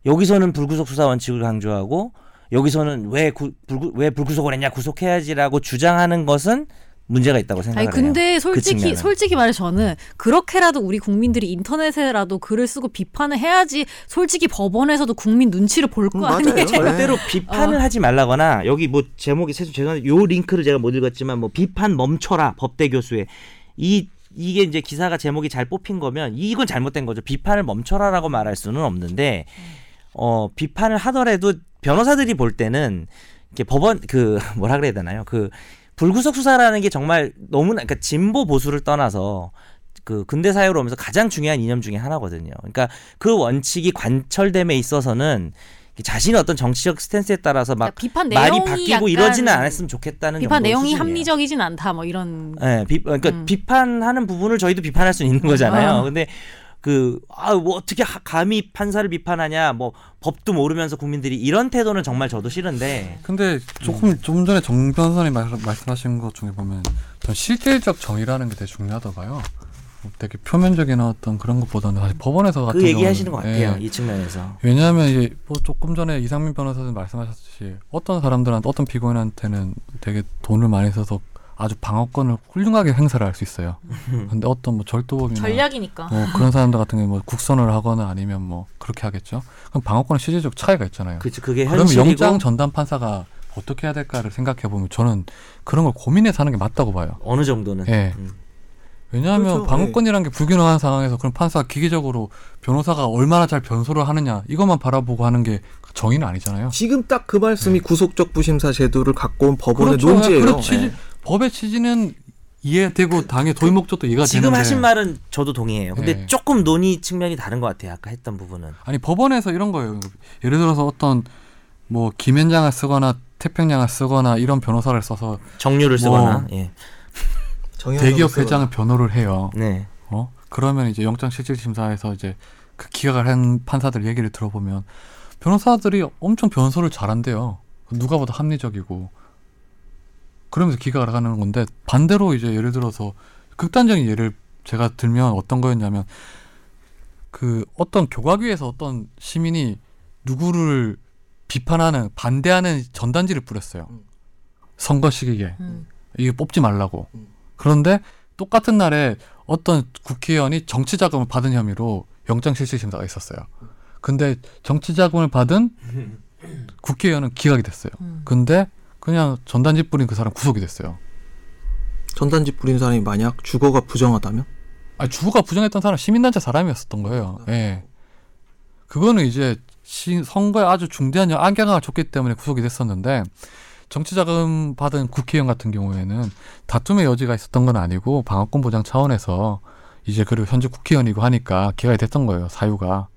S2: 여기서는 불구속 수사 원칙을 강조하고 여기서는 왜, 구, 불구, 왜 불구속을 했냐 구속해야지라고 주장하는 것은 문제가 있다고 생각을
S3: 아니 근데. 솔직히
S2: 그.
S3: 솔직히 말해 저는 그렇게라도 우리 국민들이 인터넷에라도 글을 쓰고 비판을 해야지 솔직히 법원에서도 국민 눈치를 볼거
S4: 음.
S3: 아니에요.
S2: 절대로
S3: 어.
S2: 비판을 하지 말라거나 여기 뭐 제목이 죄송- 죄송한데 요 링크를 제가 못 읽었지만 뭐 비판 멈춰라 법대 교수의 이 이게 이제 기사가 제목이 잘 뽑힌 거면 이건 잘못된 거죠. 비판을 멈춰라라고 말할 수는 없는데 어 비판을 하더라도 변호사들이 볼 때는 이렇게 법원 그 뭐라 그래야 되나요? 그 불구속 수사라는 게 정말 너무나 그러니까 진보 보수를 떠나서 그 근대 사회로 오면서 가장 중요한 이념 중에 하나거든요. 그러니까 그 원칙이 관철됨에 있어서는 자신의 어떤 정치적 스탠스에 따라서 막
S3: 그러니까 비판
S2: 말이 바뀌고 이러지는 않았으면 좋겠다는
S3: 비판 내용이
S2: 수준이에요.
S3: 합리적이진 않다 뭐 이런
S2: 예, 비, 그러니까
S3: 음.
S2: 비판하는 부분을 저희도 비판할 수 있는 거잖아요.
S3: 아.
S2: 근데 그, 아, 뭐 어떻게 하- 감히 판사를 비판하냐, 뭐 법도 모르면서 국민들이 이런 태도는 정말 저도 싫은데.
S1: 근데 조금 좀 전에 정 변호사님 말, 말씀하신 것 중에 보면 전 실질적 정의라는 게 되게 중요하다 봐요. 뭐 되게 표면적인 어떤 그런 것보다는 사실 법원에서 같은
S2: 그 얘기하시는 것
S1: 경우는,
S2: 같아요.
S1: 예,
S2: 이 측면에서.
S1: 왜냐하면 이제 뭐 조금 전에 이상민 변호사님 말씀하셨듯이 어떤 사람들한테 어떤 피고인한테는 되게 돈을 많이 써서 아주 방어권을 훌륭하게 행사를 할 수 있어요. 근데 어떤 뭐 절도범이나
S3: 전략이니까.
S1: 뭐 그런 사람들 같은 경우 뭐 국선을 하거나 아니면 뭐 그렇게 하겠죠. 그럼 방어권은 실질적 차이가 있잖아요.
S2: 그치, 그게 현실이고.
S1: 영장 전담 판사가 어떻게 해야 될까를 생각해 보면 저는 그런 걸 고민해서 하는 게 맞다고 봐요.
S2: 어느 정도는.
S1: 예.
S2: 음.
S1: 왜냐하면
S4: 그렇죠.
S1: 방어권이라는 게 불균형한 상황에서 그럼 판사가 기계적으로 변호사가 얼마나 잘 변소를 하느냐 이것만 바라보고 하는 게 정의는 아니잖아요.
S4: 지금 딱 그 말씀이 구속적 부심사 제도를 갖고 온 법원의
S1: 그렇죠.
S4: 논지예요.
S1: 그런 취지,
S4: 예.
S1: 법의 취지는 이해되고 당의 도의 목적도 이해가
S2: 지금
S1: 되는데
S2: 하신 말은 저도 동의해요. 근데
S1: 네.
S2: 조금 논의 측면이 다른 것 같아요. 아까 했던 부분은.
S1: 아니 법원에서 이런 거예요. 예를 들어서 어떤 뭐 김현장을 쓰거나 태평양을 쓰거나 이런 변호사를 써서
S2: 정류를
S1: 뭐,
S2: 쓰거나. 예.
S4: 정의하는
S1: 대기업. 회장을 변호를 해요.
S2: 네.
S1: 어? 그러면 이제 영장 실질 심사에서 이제 그 기각을 한 판사들 얘기를 들어보면 변호사들이 엄청 변소를 잘한대요. 누가 보다 합리적이고 그러면서 기각을 하는 건데 반대로 이제 예를 들어서 극단적인 예를 제가 들면 어떤 거였냐면 그 어떤 교과위에서 어떤 시민이 누구를 비판하는 반대하는 전단지를 뿌렸어요.
S4: 음.
S1: 선거 시기에
S3: 음.
S1: 이게 뽑지 말라고.
S4: 음.
S1: 그런데 똑같은 날에 어떤 국회의원이 정치 자금을 받은 혐의로 영장 실질심사 가 있었어요. 근데 정치 자금을 받은 국회의원은 기각이 됐어요.
S3: 음.
S1: 근데 그냥 전단지 뿌린 그 사람 구속이 됐어요.
S4: 전단지 뿌린 사람이 만약 주거가 부정하다면
S1: 아니 주부가 부정했던 사람 시민단체 사람이었었던 거예요. 예. 그거는 이제 시, 선거에 아주 중대한 영- 악영향을 줬기 때문에 구속이 됐었는데 정치자금 받은 국회의원 같은 경우에는 다툼의 여지가 있었던 건 아니고 방어권 보장 차원에서 이제 그리고 현재 국회의원이고 하니까 기각이 됐던 거예요 사유가.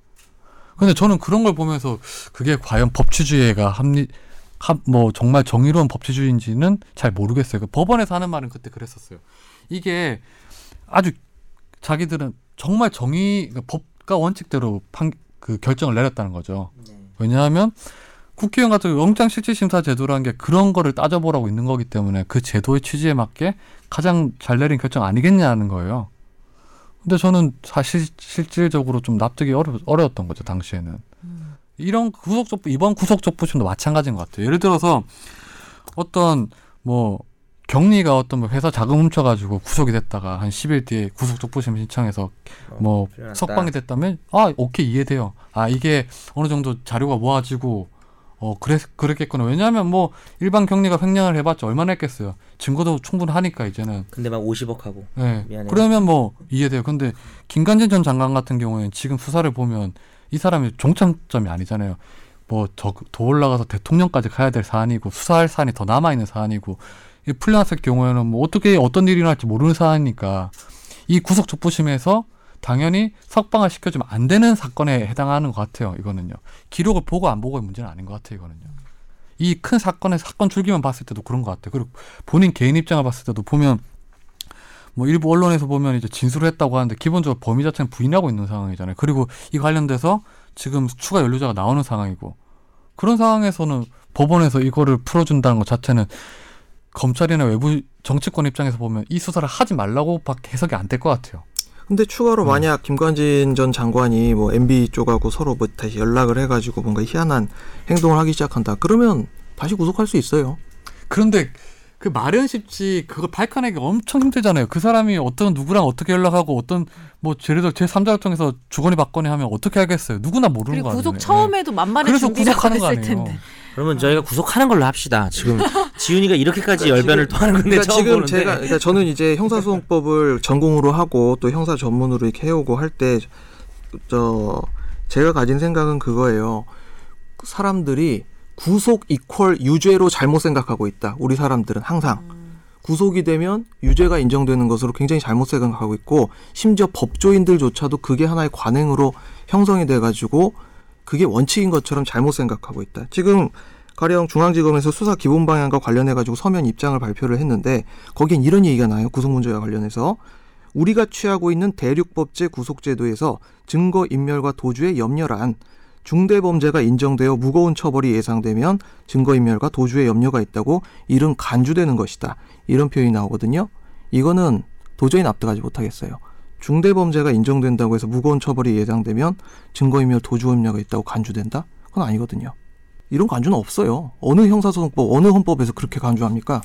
S1: 근데 저는 그런 걸 보면서 그게 과연 법치주의가 합리 합, 뭐 정말 정의로운 법치주의인지는 잘 모르겠어요. 그 법원에서 하는 말은 그때 그랬었어요. 이게 아주 자기들은 정말 정의 그러니까 법과 원칙대로 판, 그 결정을 내렸다는 거죠. 왜냐하면 국회의원 같은 경우 영장 실질 심사 제도라는 게 그런 거를 따져보라고 있는 거기 때문에 그 제도의 취지에 맞게 가장 잘 내린 결정 아니겠냐는 거예요. 근데 저는 사실 실질적으로 좀 납득이 어려, 어려웠던 거죠 당시에는. 이런 구속적 이번 구속적부심도 마찬가지인 것 같아요. 예를 들어서 어떤 뭐 경리가 어떤 뭐 회사 자금 훔쳐가지고 구속이 됐다가 한 10일 뒤에 구속적부심 신청해서 뭐
S2: 풀려났다.
S1: 석방이 됐다면 아 오케이 이해돼요. 아 이게 어느 정도 자료가 모아지고 어 그랬 그랬겠구나. 왜냐하면 뭐 일반 경리가 횡령을 해봤자 얼마나 했겠어요. 증거도 충분하니까 이제는.
S2: 근데 막 50억 하고.
S1: 네.
S2: 미안해요.
S1: 그러면 뭐 이해돼요. 근데 김관진 전 장관 같은 경우에는 지금 수사를 보면 이 사람이 종착점이 아니잖아요. 뭐더 올라가서 대통령까지 가야 될 사안이고 수사할 사안이 더 남아 있는 사안이고 이 풀려났을 경우에는 뭐 어떻게 어떤 일이 날지 모르는 사안이니까 이 구속 촉부심에서 당연히 석방을 시켜주면 안 되는 사건에 해당하는 것 같아요. 이거는요. 기록을 보고 안 보고의 문제는 아닌 것 같아요. 이거는요. 이 큰 사건의 사건 줄기만 봤을 때도 그런 것 같아요. 그리고 본인 개인 입장을 봤을 때도 보면 뭐 일부 언론에서 보면 이제 진술을 했다고 하는데 기본적으로 범위 자체는 부인하고 있는 상황이잖아요. 그리고 이 관련돼서 지금 추가 연루자가 나오는 상황이고 그런 상황에서는 법원에서 이거를 풀어준다는 것 자체는 검찰이나 외부 정치권 입장에서 보면 이 수사를 하지 말라고밖에 해석이 안 될 것 같아요.
S4: 근데 추가로
S1: 음.
S4: 만약 김관진 전 장관이 뭐 MB 쪽하고 서로 뭐 다시 연락을 해가지고 뭔가 희한한 행동을 하기 시작한다. 그러면 다시 구속할 수 있어요.
S1: 그런데 그 말은 쉽지 그걸 밝혀내기 엄청 힘들잖아요. 그 사람이 어떤 누구랑 어떻게 연락하고 어떤 뭐 예를 들어 제 3자를 통해서 주거니 받거니 하면 어떻게 하겠어요. 누구나 모르는 거 아니에요.
S3: 구속 처음에도 만만의
S1: 그래서 구속하는 거 아니에요.
S3: 텐데.
S2: 그러면 저희가 구속하는 걸로 합시다. 지금 지훈이가 이렇게까지
S4: 그러니까
S2: 열변을
S4: 지금-
S2: 토하는 건데
S4: 그러니까
S2: 처음
S4: 지금
S2: 보는데.
S4: 제가 그러니까 저는 이제 형사소송법을 전공으로 하고 또 형사 전문으로 이렇게 해오고 할 때 저 제가 가진 생각은 그거예요. 사람들이 구속 이퀄 유죄로 잘못 생각하고 있다. 우리 사람들은 항상 구속이 되면 유죄가 인정되는 것으로 굉장히 잘못 생각하고 있고 심지어 법조인들조차도 그게 하나의 관행으로 형성이 돼 가지고 그게 원칙인 것처럼 잘못 생각하고 있다. 지금 가령 중앙지검에서 수사 기본 방향과 관련해 가지고 서면 입장을 발표를 했는데 거기엔 이런 얘기가 나요. 구속 문제와 관련해서 우리가 취하고 있는 대륙법제 구속제도에서 증거 인멸과 도주의 염려란 중대 범죄가 인정되어 무거운 처벌이 예상되면 증거 인멸과 도주의 염려가 있다고 이른 간주되는 것이다. 이런 표현이 나오거든요. 이거는 도저히 납득하지 못하겠어요. 중대 범죄가 인정된다고 해서 무거운 처벌이 예상되면 증거인멸 도주 염려가 있다고 간주된다? 그건 아니거든요. 이런 간주는 없어요. 어느 형사소송법, 어느 헌법에서 그렇게 간주합니까?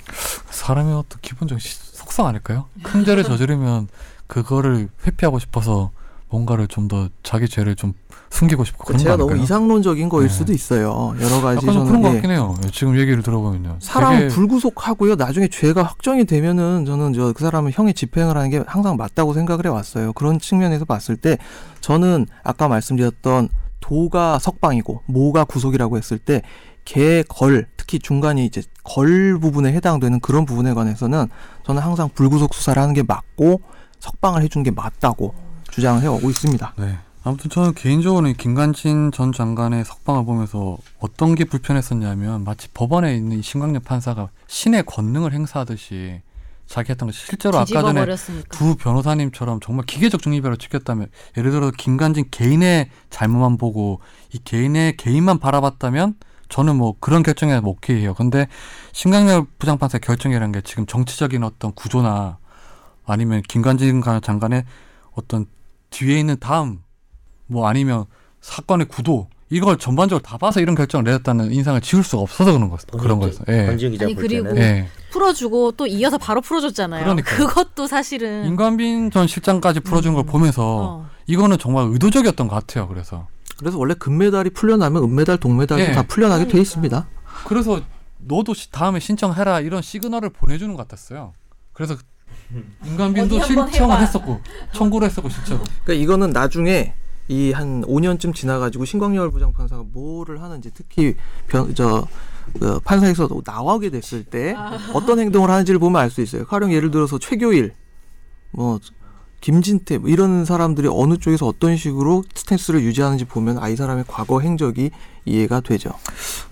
S1: 사람의 어떤 기본적인 시- 속성 아닐까요? 큰 죄를 저지르면 그거를 회피하고 싶어서 뭔가를 좀 더 자기 죄를 좀 숨기고 싶고 그런 거
S4: 제가? 너무 이상론적인 거일
S1: 네.
S4: 수도 있어요. 여러 가지
S1: 좀 그런 것
S4: 예.
S1: 같긴 해요. 지금 얘기를 들어보면요.
S4: 사람 불구속하고요. 나중에 죄가 확정이 되면은 저는 저 그 사람은 형의 집행을 하는 게 항상 맞다고 생각을 해왔어요. 그런 측면에서 봤을 때 저는 아까 말씀드렸던 도가 석방이고 모가 구속이라고 했을 때 개, 걸, 특히 중간이 이제 걸 부분에 해당되는 그런 부분에 관해서는 저는 항상 불구속 수사를 하는 게 맞고 석방을 해준 게 맞다고 주장을 해오고 있습니다.
S1: 네. 아무튼 저는 개인적으로는 김관진 전 장관의 석방을 보면서 어떤 게 불편했었냐면 마치 법원에 있는 이 신광엽 판사가 신의 권능을 행사하듯이 자기 했던 것이 실제로 아까 전에
S3: 뒤집어버렸으니까.
S1: 두 변호사님처럼 정말 기계적 중립이라고 지켰다면 예를 들어 김관진 개인의 잘못만 보고 이 개인의 개인만 바라봤다면 저는 뭐 그런 결정에 뭐 오케이 해요. 근데 신강렬 부장판사 결정이라는 게 지금 정치적인 어떤 구조나 아니면 김관진 가- 장관의 어떤 뒤에 있는 다음 뭐 아니면 사건의 구도 이걸 전반적으로 다 봐서 이런 결정을 내렸다는 인상을 지울 수가 없어서 그런 거 그런 거였어요. 예.
S3: 아니,
S2: 볼
S3: 그리고
S2: 때는
S1: 예.
S3: 풀어주고 또 이어서 바로 풀어줬잖아요.
S1: 그러니까요.
S3: 그것도 사실은
S1: 임관빈 전 실장까지 풀어준 걸
S3: 음.
S1: 보면서
S3: 어.
S1: 이거는 정말 의도적이었던 것 같아요. 그래서
S4: 그래서 원래 금메달이 풀려나면 은메달, 동메달도
S1: 예.
S4: 다 풀려나게 돼 있습니다.
S1: 그래서 너도 시- 다음에 신청해라 이런 시그널을 보내주는 것 같았어요. 그래서 임관빈도
S3: 어디 한번
S1: 신청을
S3: 해봐.
S1: 했었고 청구를 했었고 실제로.
S4: 그러니까 이거는 나중에 이 한 5년쯤 지나가지고 신광열 부장판사가 뭐를 하는지 특히 변, 저, 그 판사에서 나오게 됐을 때 어떤 행동을 하는지를 보면 알 수 있어요. 가령 예를 들어서 최교일, 뭐 김진태 뭐 이런 사람들이 어느 쪽에서 어떤 식으로 스탠스를 유지하는지 보면 아이 사람의 과거 행적이 이해가 되죠.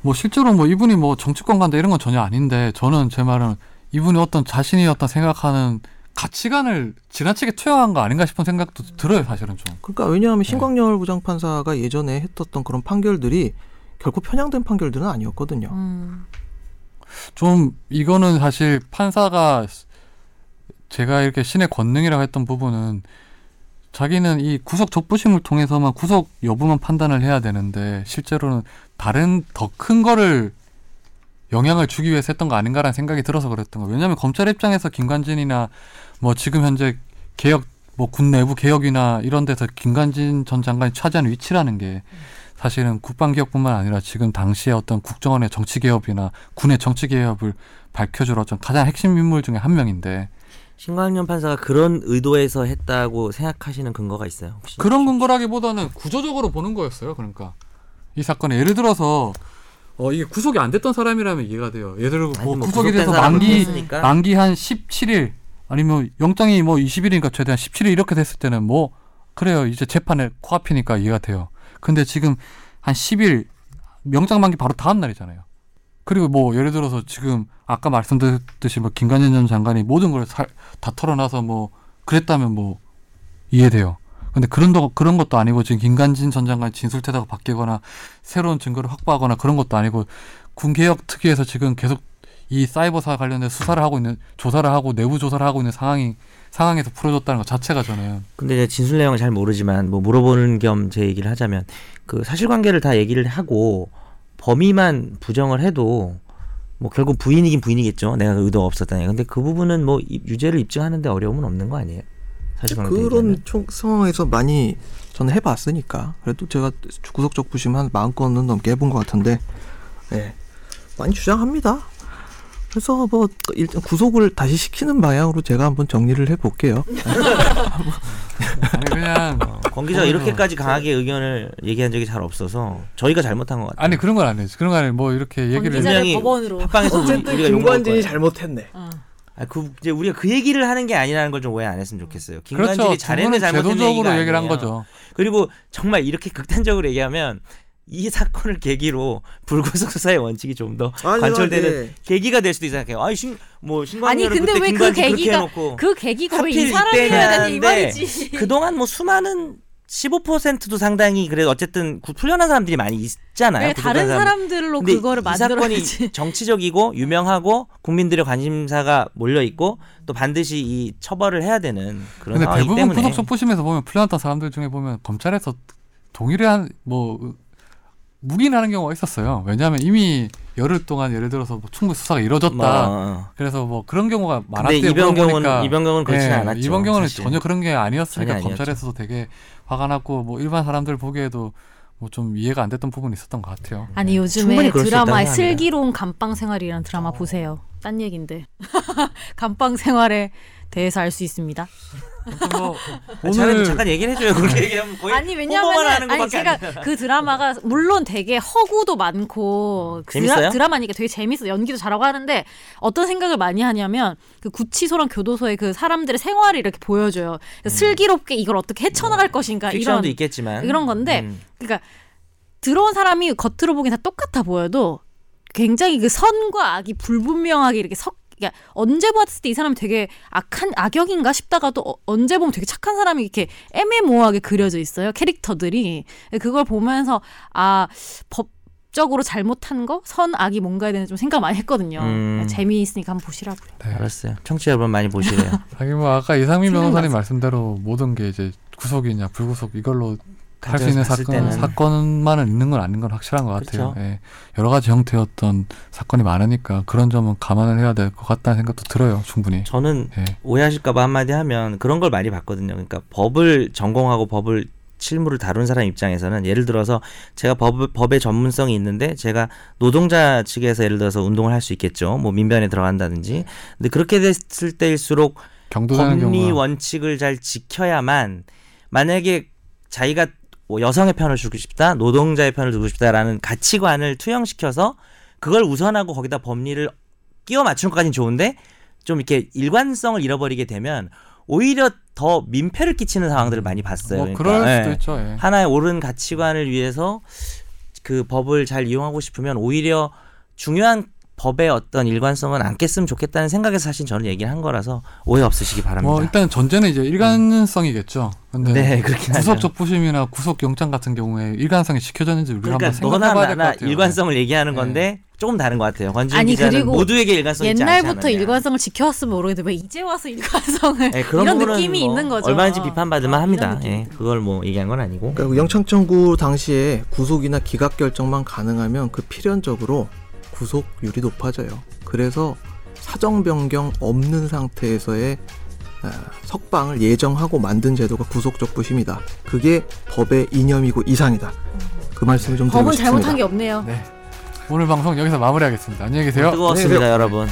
S1: 뭐 실제로 뭐 이분이 뭐 정치권 간다 이런 건 전혀 아닌데 저는 제 말은 이분이 어떤 자신이 어떤 생각하는 가치관을 지나치게 투영한 거 아닌가 싶은 생각도 들어요 사실은 좀.
S4: 그러니까 왜냐하면 신광열 부장판사가 예전에 했었던 그런 판결들이 결코 편향된 판결들은 아니었거든요.
S3: 음.
S1: 좀 이거는 사실 판사가 제가 이렇게 신의 권능이라고 했던 부분은 자기는 이 구속 적부심을 통해서만 구속 여부만 판단을 해야 되는데 실제로는 다른 더 큰 거를 영향을 주기 위해서 했던 거 아닌가라는 생각이 들어서 그랬던 거. 왜냐하면 검찰 입장에서 김관진이나 뭐 지금 현재 개혁 뭐 군 내부 개혁이나 이런 데서 김관진 전 장관이 차지하는 위치라는 게 사실은 국방 개혁뿐만 아니라 지금 당시에 어떤 국정원의 정치 개혁이나 군의 정치 개혁을 밝혀줄 어떤 가장 핵심 인물 중에 한 명인데
S2: 신광현 판사가 그런 의도에서 했다고 생각하시는 근거가 있어요? 혹시?
S1: 그런 근거라기보다는 구조적으로 보는 거였어요. 그러니까 이 사건에 예를 들어서 어 이게 구속이 안 됐던 사람이라면 이해가 돼요. 예를 들어
S2: 뭐뭐
S1: 구속이 돼서 만기. 만기 한 17일 아니면 영장이 뭐 20일이니까 최대한 17일 이렇게 됐을 때는 뭐 그래요. 이제 재판에 코앞이니까 이해가 돼요. 근데 지금 한 10일 명장 만기 바로 다음 날이잖아요. 그리고 뭐 예를 들어서 지금 아까 말씀드렸듯이 뭐 김관진 전 장관이 모든 걸 다 털어놔서 뭐 그랬다면 뭐 이해돼요. 근데 그런 도 그런 것도 아니고 지금 김관진 전 장관 진술 태도가 바뀌거나 새로운 증거를 확보하거나 그런 것도 아니고 군 개혁 특위에서 지금 계속 이 사이버사 관련된 수사를 하고 있는 조사를 하고 내부 조사를 하고 있는 상황이 상황에서 풀어줬다는 것 자체가 저는
S2: 근데 이제 진술 내용을 잘 모르지만 뭐 물어보는 겸 제 얘기를 하자면 그 사실관계를 다 얘기를 하고 범위만 부정을 해도 뭐 결국 부인이긴 부인이겠죠. 내가 의도가 없었다니. 근데 그 부분은 뭐 이- 유죄를 입증하는데 어려움은 없는 거 아니에요? 사실관계
S4: 그런. 총 상황에서 많이 저는 해봤으니까 그래도 제가 구속적 부심 한 마흔 건은 넘게 해본 것 같은데 예 많이 주장합니다. 그래서 뭐 일단 구속을 다시 시키는 방향으로 제가 한번 정리를 해볼게요.
S1: 아니 그냥
S2: 어, 권 기자 가 이렇게까지 강하게 의견을 얘기한 적이 잘 없어서 저희가 잘못한 것 같아요.
S1: 아니 그런 건 아니에요. 그런 건 아니에요. 뭐 이렇게 얘기를
S2: 분명히
S3: 법원으로.
S2: 합방에서 우리,
S5: 어쨌든
S2: 우리가 욕먹을
S5: 김관진이
S2: 거예요.
S5: 잘못했네.
S3: 어.
S2: 아, 그 이제 우리가 그 얘기를 하는 게 아니라는 걸 좀 오해 안 했으면 좋겠어요. 김관진이
S1: 그렇죠.
S2: 잘했네
S1: 잘했는
S2: 잘못했네
S1: 제도적으로
S2: 얘기가
S1: 얘기를 한. 거죠.
S2: 그리고 정말 이렇게 극단적으로 얘기하면 이 사건을 계기로 불구속 수사의 원칙이 좀 더 관철되는
S5: 네.
S2: 계기가 될 수도 있어요. 아니 신뭐
S3: 아니
S2: 신광렬을
S3: 근데
S2: 그때
S3: 왜그 계기가
S2: 해놓고
S3: 그 계기가 왜이
S2: 하필
S3: 사람이어야
S2: 하는데
S3: 말이지.
S2: 그동안 뭐 수많은 15%도 상당히 그래도 어쨌든 구- 풀려난 사람들이 많이 있잖아요.
S3: 다른
S2: 사람.
S3: 사람들로
S2: 근데
S3: 그거를
S2: 이 사건이. 정치적이고 유명하고 국민들의 관심사가 몰려 있고 또 반드시 이 처벌을 해야 되는 그런
S1: 근데
S2: 상황이기
S1: 대부분 구속 촉부심에서 보면 풀려났던 사람들 중에 보면 검찰에서 동의를 한뭐 묵인하는 경우가 있었어요. 왜냐하면 이미 열흘 동안 예를 들어서 뭐 충분히 수사가 이루어졌다.
S2: 뭐, 어.
S1: 그래서 뭐 그런 경우가
S2: 근데
S1: 많았대요.
S2: 이병경은
S1: 물어보니까.
S2: 이병경은 그렇지는
S1: 예,
S2: 않았죠.
S1: 이번 경우는
S2: 사실.
S1: 전혀 그런 게 아니었으니까. 검찰에서도 되게 화가 났고 뭐 일반 사람들 보기에도 뭐 좀 이해가 안 됐던 부분이 있었던 것 같아요.
S3: 아니
S2: 충분히
S3: 요즘에 드라마에. 슬기로운 감방 생활이라는 드라마 보세요. 딴 얘긴데 감방 생활에 대해서 알 수 있습니다.
S1: 뭐 오늘
S2: 잠깐 얘기를 해줘요. 그렇게 얘기하면 거의
S3: 아니
S2: 하는
S3: 아니 제가. 그 드라마가 물론 되게 허구도 많고 그
S2: 재밌어요?
S3: 드라, 드라 마니까 되게 재밌어 연기도 잘하고 하는데 어떤 생각을 많이 하냐면 그 구치소랑 교도소의 그 사람들의 생활을 이렇게 보여줘요. 그래서 슬기롭게 이걸 어떻게 헤쳐나갈 것인가 이런
S2: 있겠지만
S3: 이런 건데
S2: 음.
S3: 그러니까 들어온 사람이 겉으로 보기엔 다 똑같아 보여도 굉장히 그 선과 악이 불분명하게 이렇게 섞 그러니까 언제 봤을 때 이 사람이 되게 악한 악역인가 싶다가도 어- 언제 보면 되게 착한 사람이 이렇게 애매모호하게 그려져 있어요 캐릭터들이 그걸 보면서 아 법 적으로 잘못한 거 선 악이 뭔가에 대해서 좀 생각 많이 했거든요
S2: 음.
S3: 재미있으니까 한번 보시라고요
S1: 네.
S2: 알았어요. 청취자 여러분 많이 보시래요.
S1: 하긴 뭐 아까 이상민. 변호사님 말씀대로 모든 게 이제 구속이냐 불구속 이걸로 할 수 있는 사건
S2: 때는.
S1: 사건만은 있는 건 아닌 건 확실한 것 같아요.
S2: 그렇죠.
S1: 예. 여러 가지 형태였던 사건이 많으니까 그런 점은 감안을 해야 될 것 같다는 생각도 들어요. 충분히.
S2: 저는
S1: 예.
S2: 오해하실까봐 한마디 하면 그런 걸 많이 봤거든요. 그러니까 법을 전공하고 법을 실무를 다룬 사람 입장에서는 예를 들어서 제가 법, 법의 전문성이 있는데 제가 노동자 측에서 예를 들어서 운동을 할 수 있겠죠. 뭐 민변에 들어간다든지. 근데 그렇게 됐을 때일수록 법리
S1: 경우가
S2: 원칙을 잘 지켜야만 만약에 자기가 뭐 여성의 편을 두고 싶다, 노동자의 편을 두고 싶다라는 가치관을 투영시켜서 그걸 우선하고 거기다 법리를 끼워 맞추는 것까지는 좋은데 좀 이렇게 일관성을 잃어버리게 되면 오히려 더 민폐를 끼치는 상황들을 많이 봤어요.
S1: 뭐
S2: 그러니까,
S1: 그럴
S2: 예.
S1: 수도 있죠. 예.
S2: 하나의 옳은 가치관을 위해서 그 법을 잘 이용하고 싶으면 오히려 중요한 법의 어떤 일관성은 안 깼으면 좋겠다는 생각에서 사실 저는 얘기를 한 거라서 오해 없으시기 바랍니다.
S1: 뭐 일단 전제는 이제 일관성이겠죠. 근데
S2: 네, 그렇긴
S1: 구속. 적부심이나 구속 영장 같은 경우에 일관성이 지켜졌는지 우리가
S2: 그러니까
S1: 한번 생각해봐야 될 것 같아요.
S2: 일관성을 얘기하는
S1: 네.
S2: 건데 조금 다른 것 같아요. 권지훈
S3: 아니,
S2: 기자는
S3: 그리고
S2: 모두에게 일관성이 있지 않지
S3: 옛날부터. 일관성을 지켜왔으면 모르겠는데 왜 이제 와서 일관성을
S2: 네, 그런
S3: 이런 느낌이
S2: 뭐
S3: 있는 거죠.
S2: 얼마든지 비판받을만
S3: 어,
S2: 합니다. 예, 그걸 뭐 얘기한 건 아니고.
S4: 그러니까 영장 청구 당시에 구속이나 기각 결정만 가능하면 그 필연적으로 구속률이 높아져요. 그래서 사정 변경 없는 상태에서의 아, 석방을 예정하고 만든 제도가 구속적 부심이다. 그게 법의 이념이고 이상이다. 그 말씀을 좀 드리고
S3: 법은
S4: 싶습니다.
S3: 잘못한 게 없네요.
S1: 네. 오늘 방송 여기서 마무리하겠습니다. 안녕히 계세요.
S2: 뜨거웠습니다, 여러분.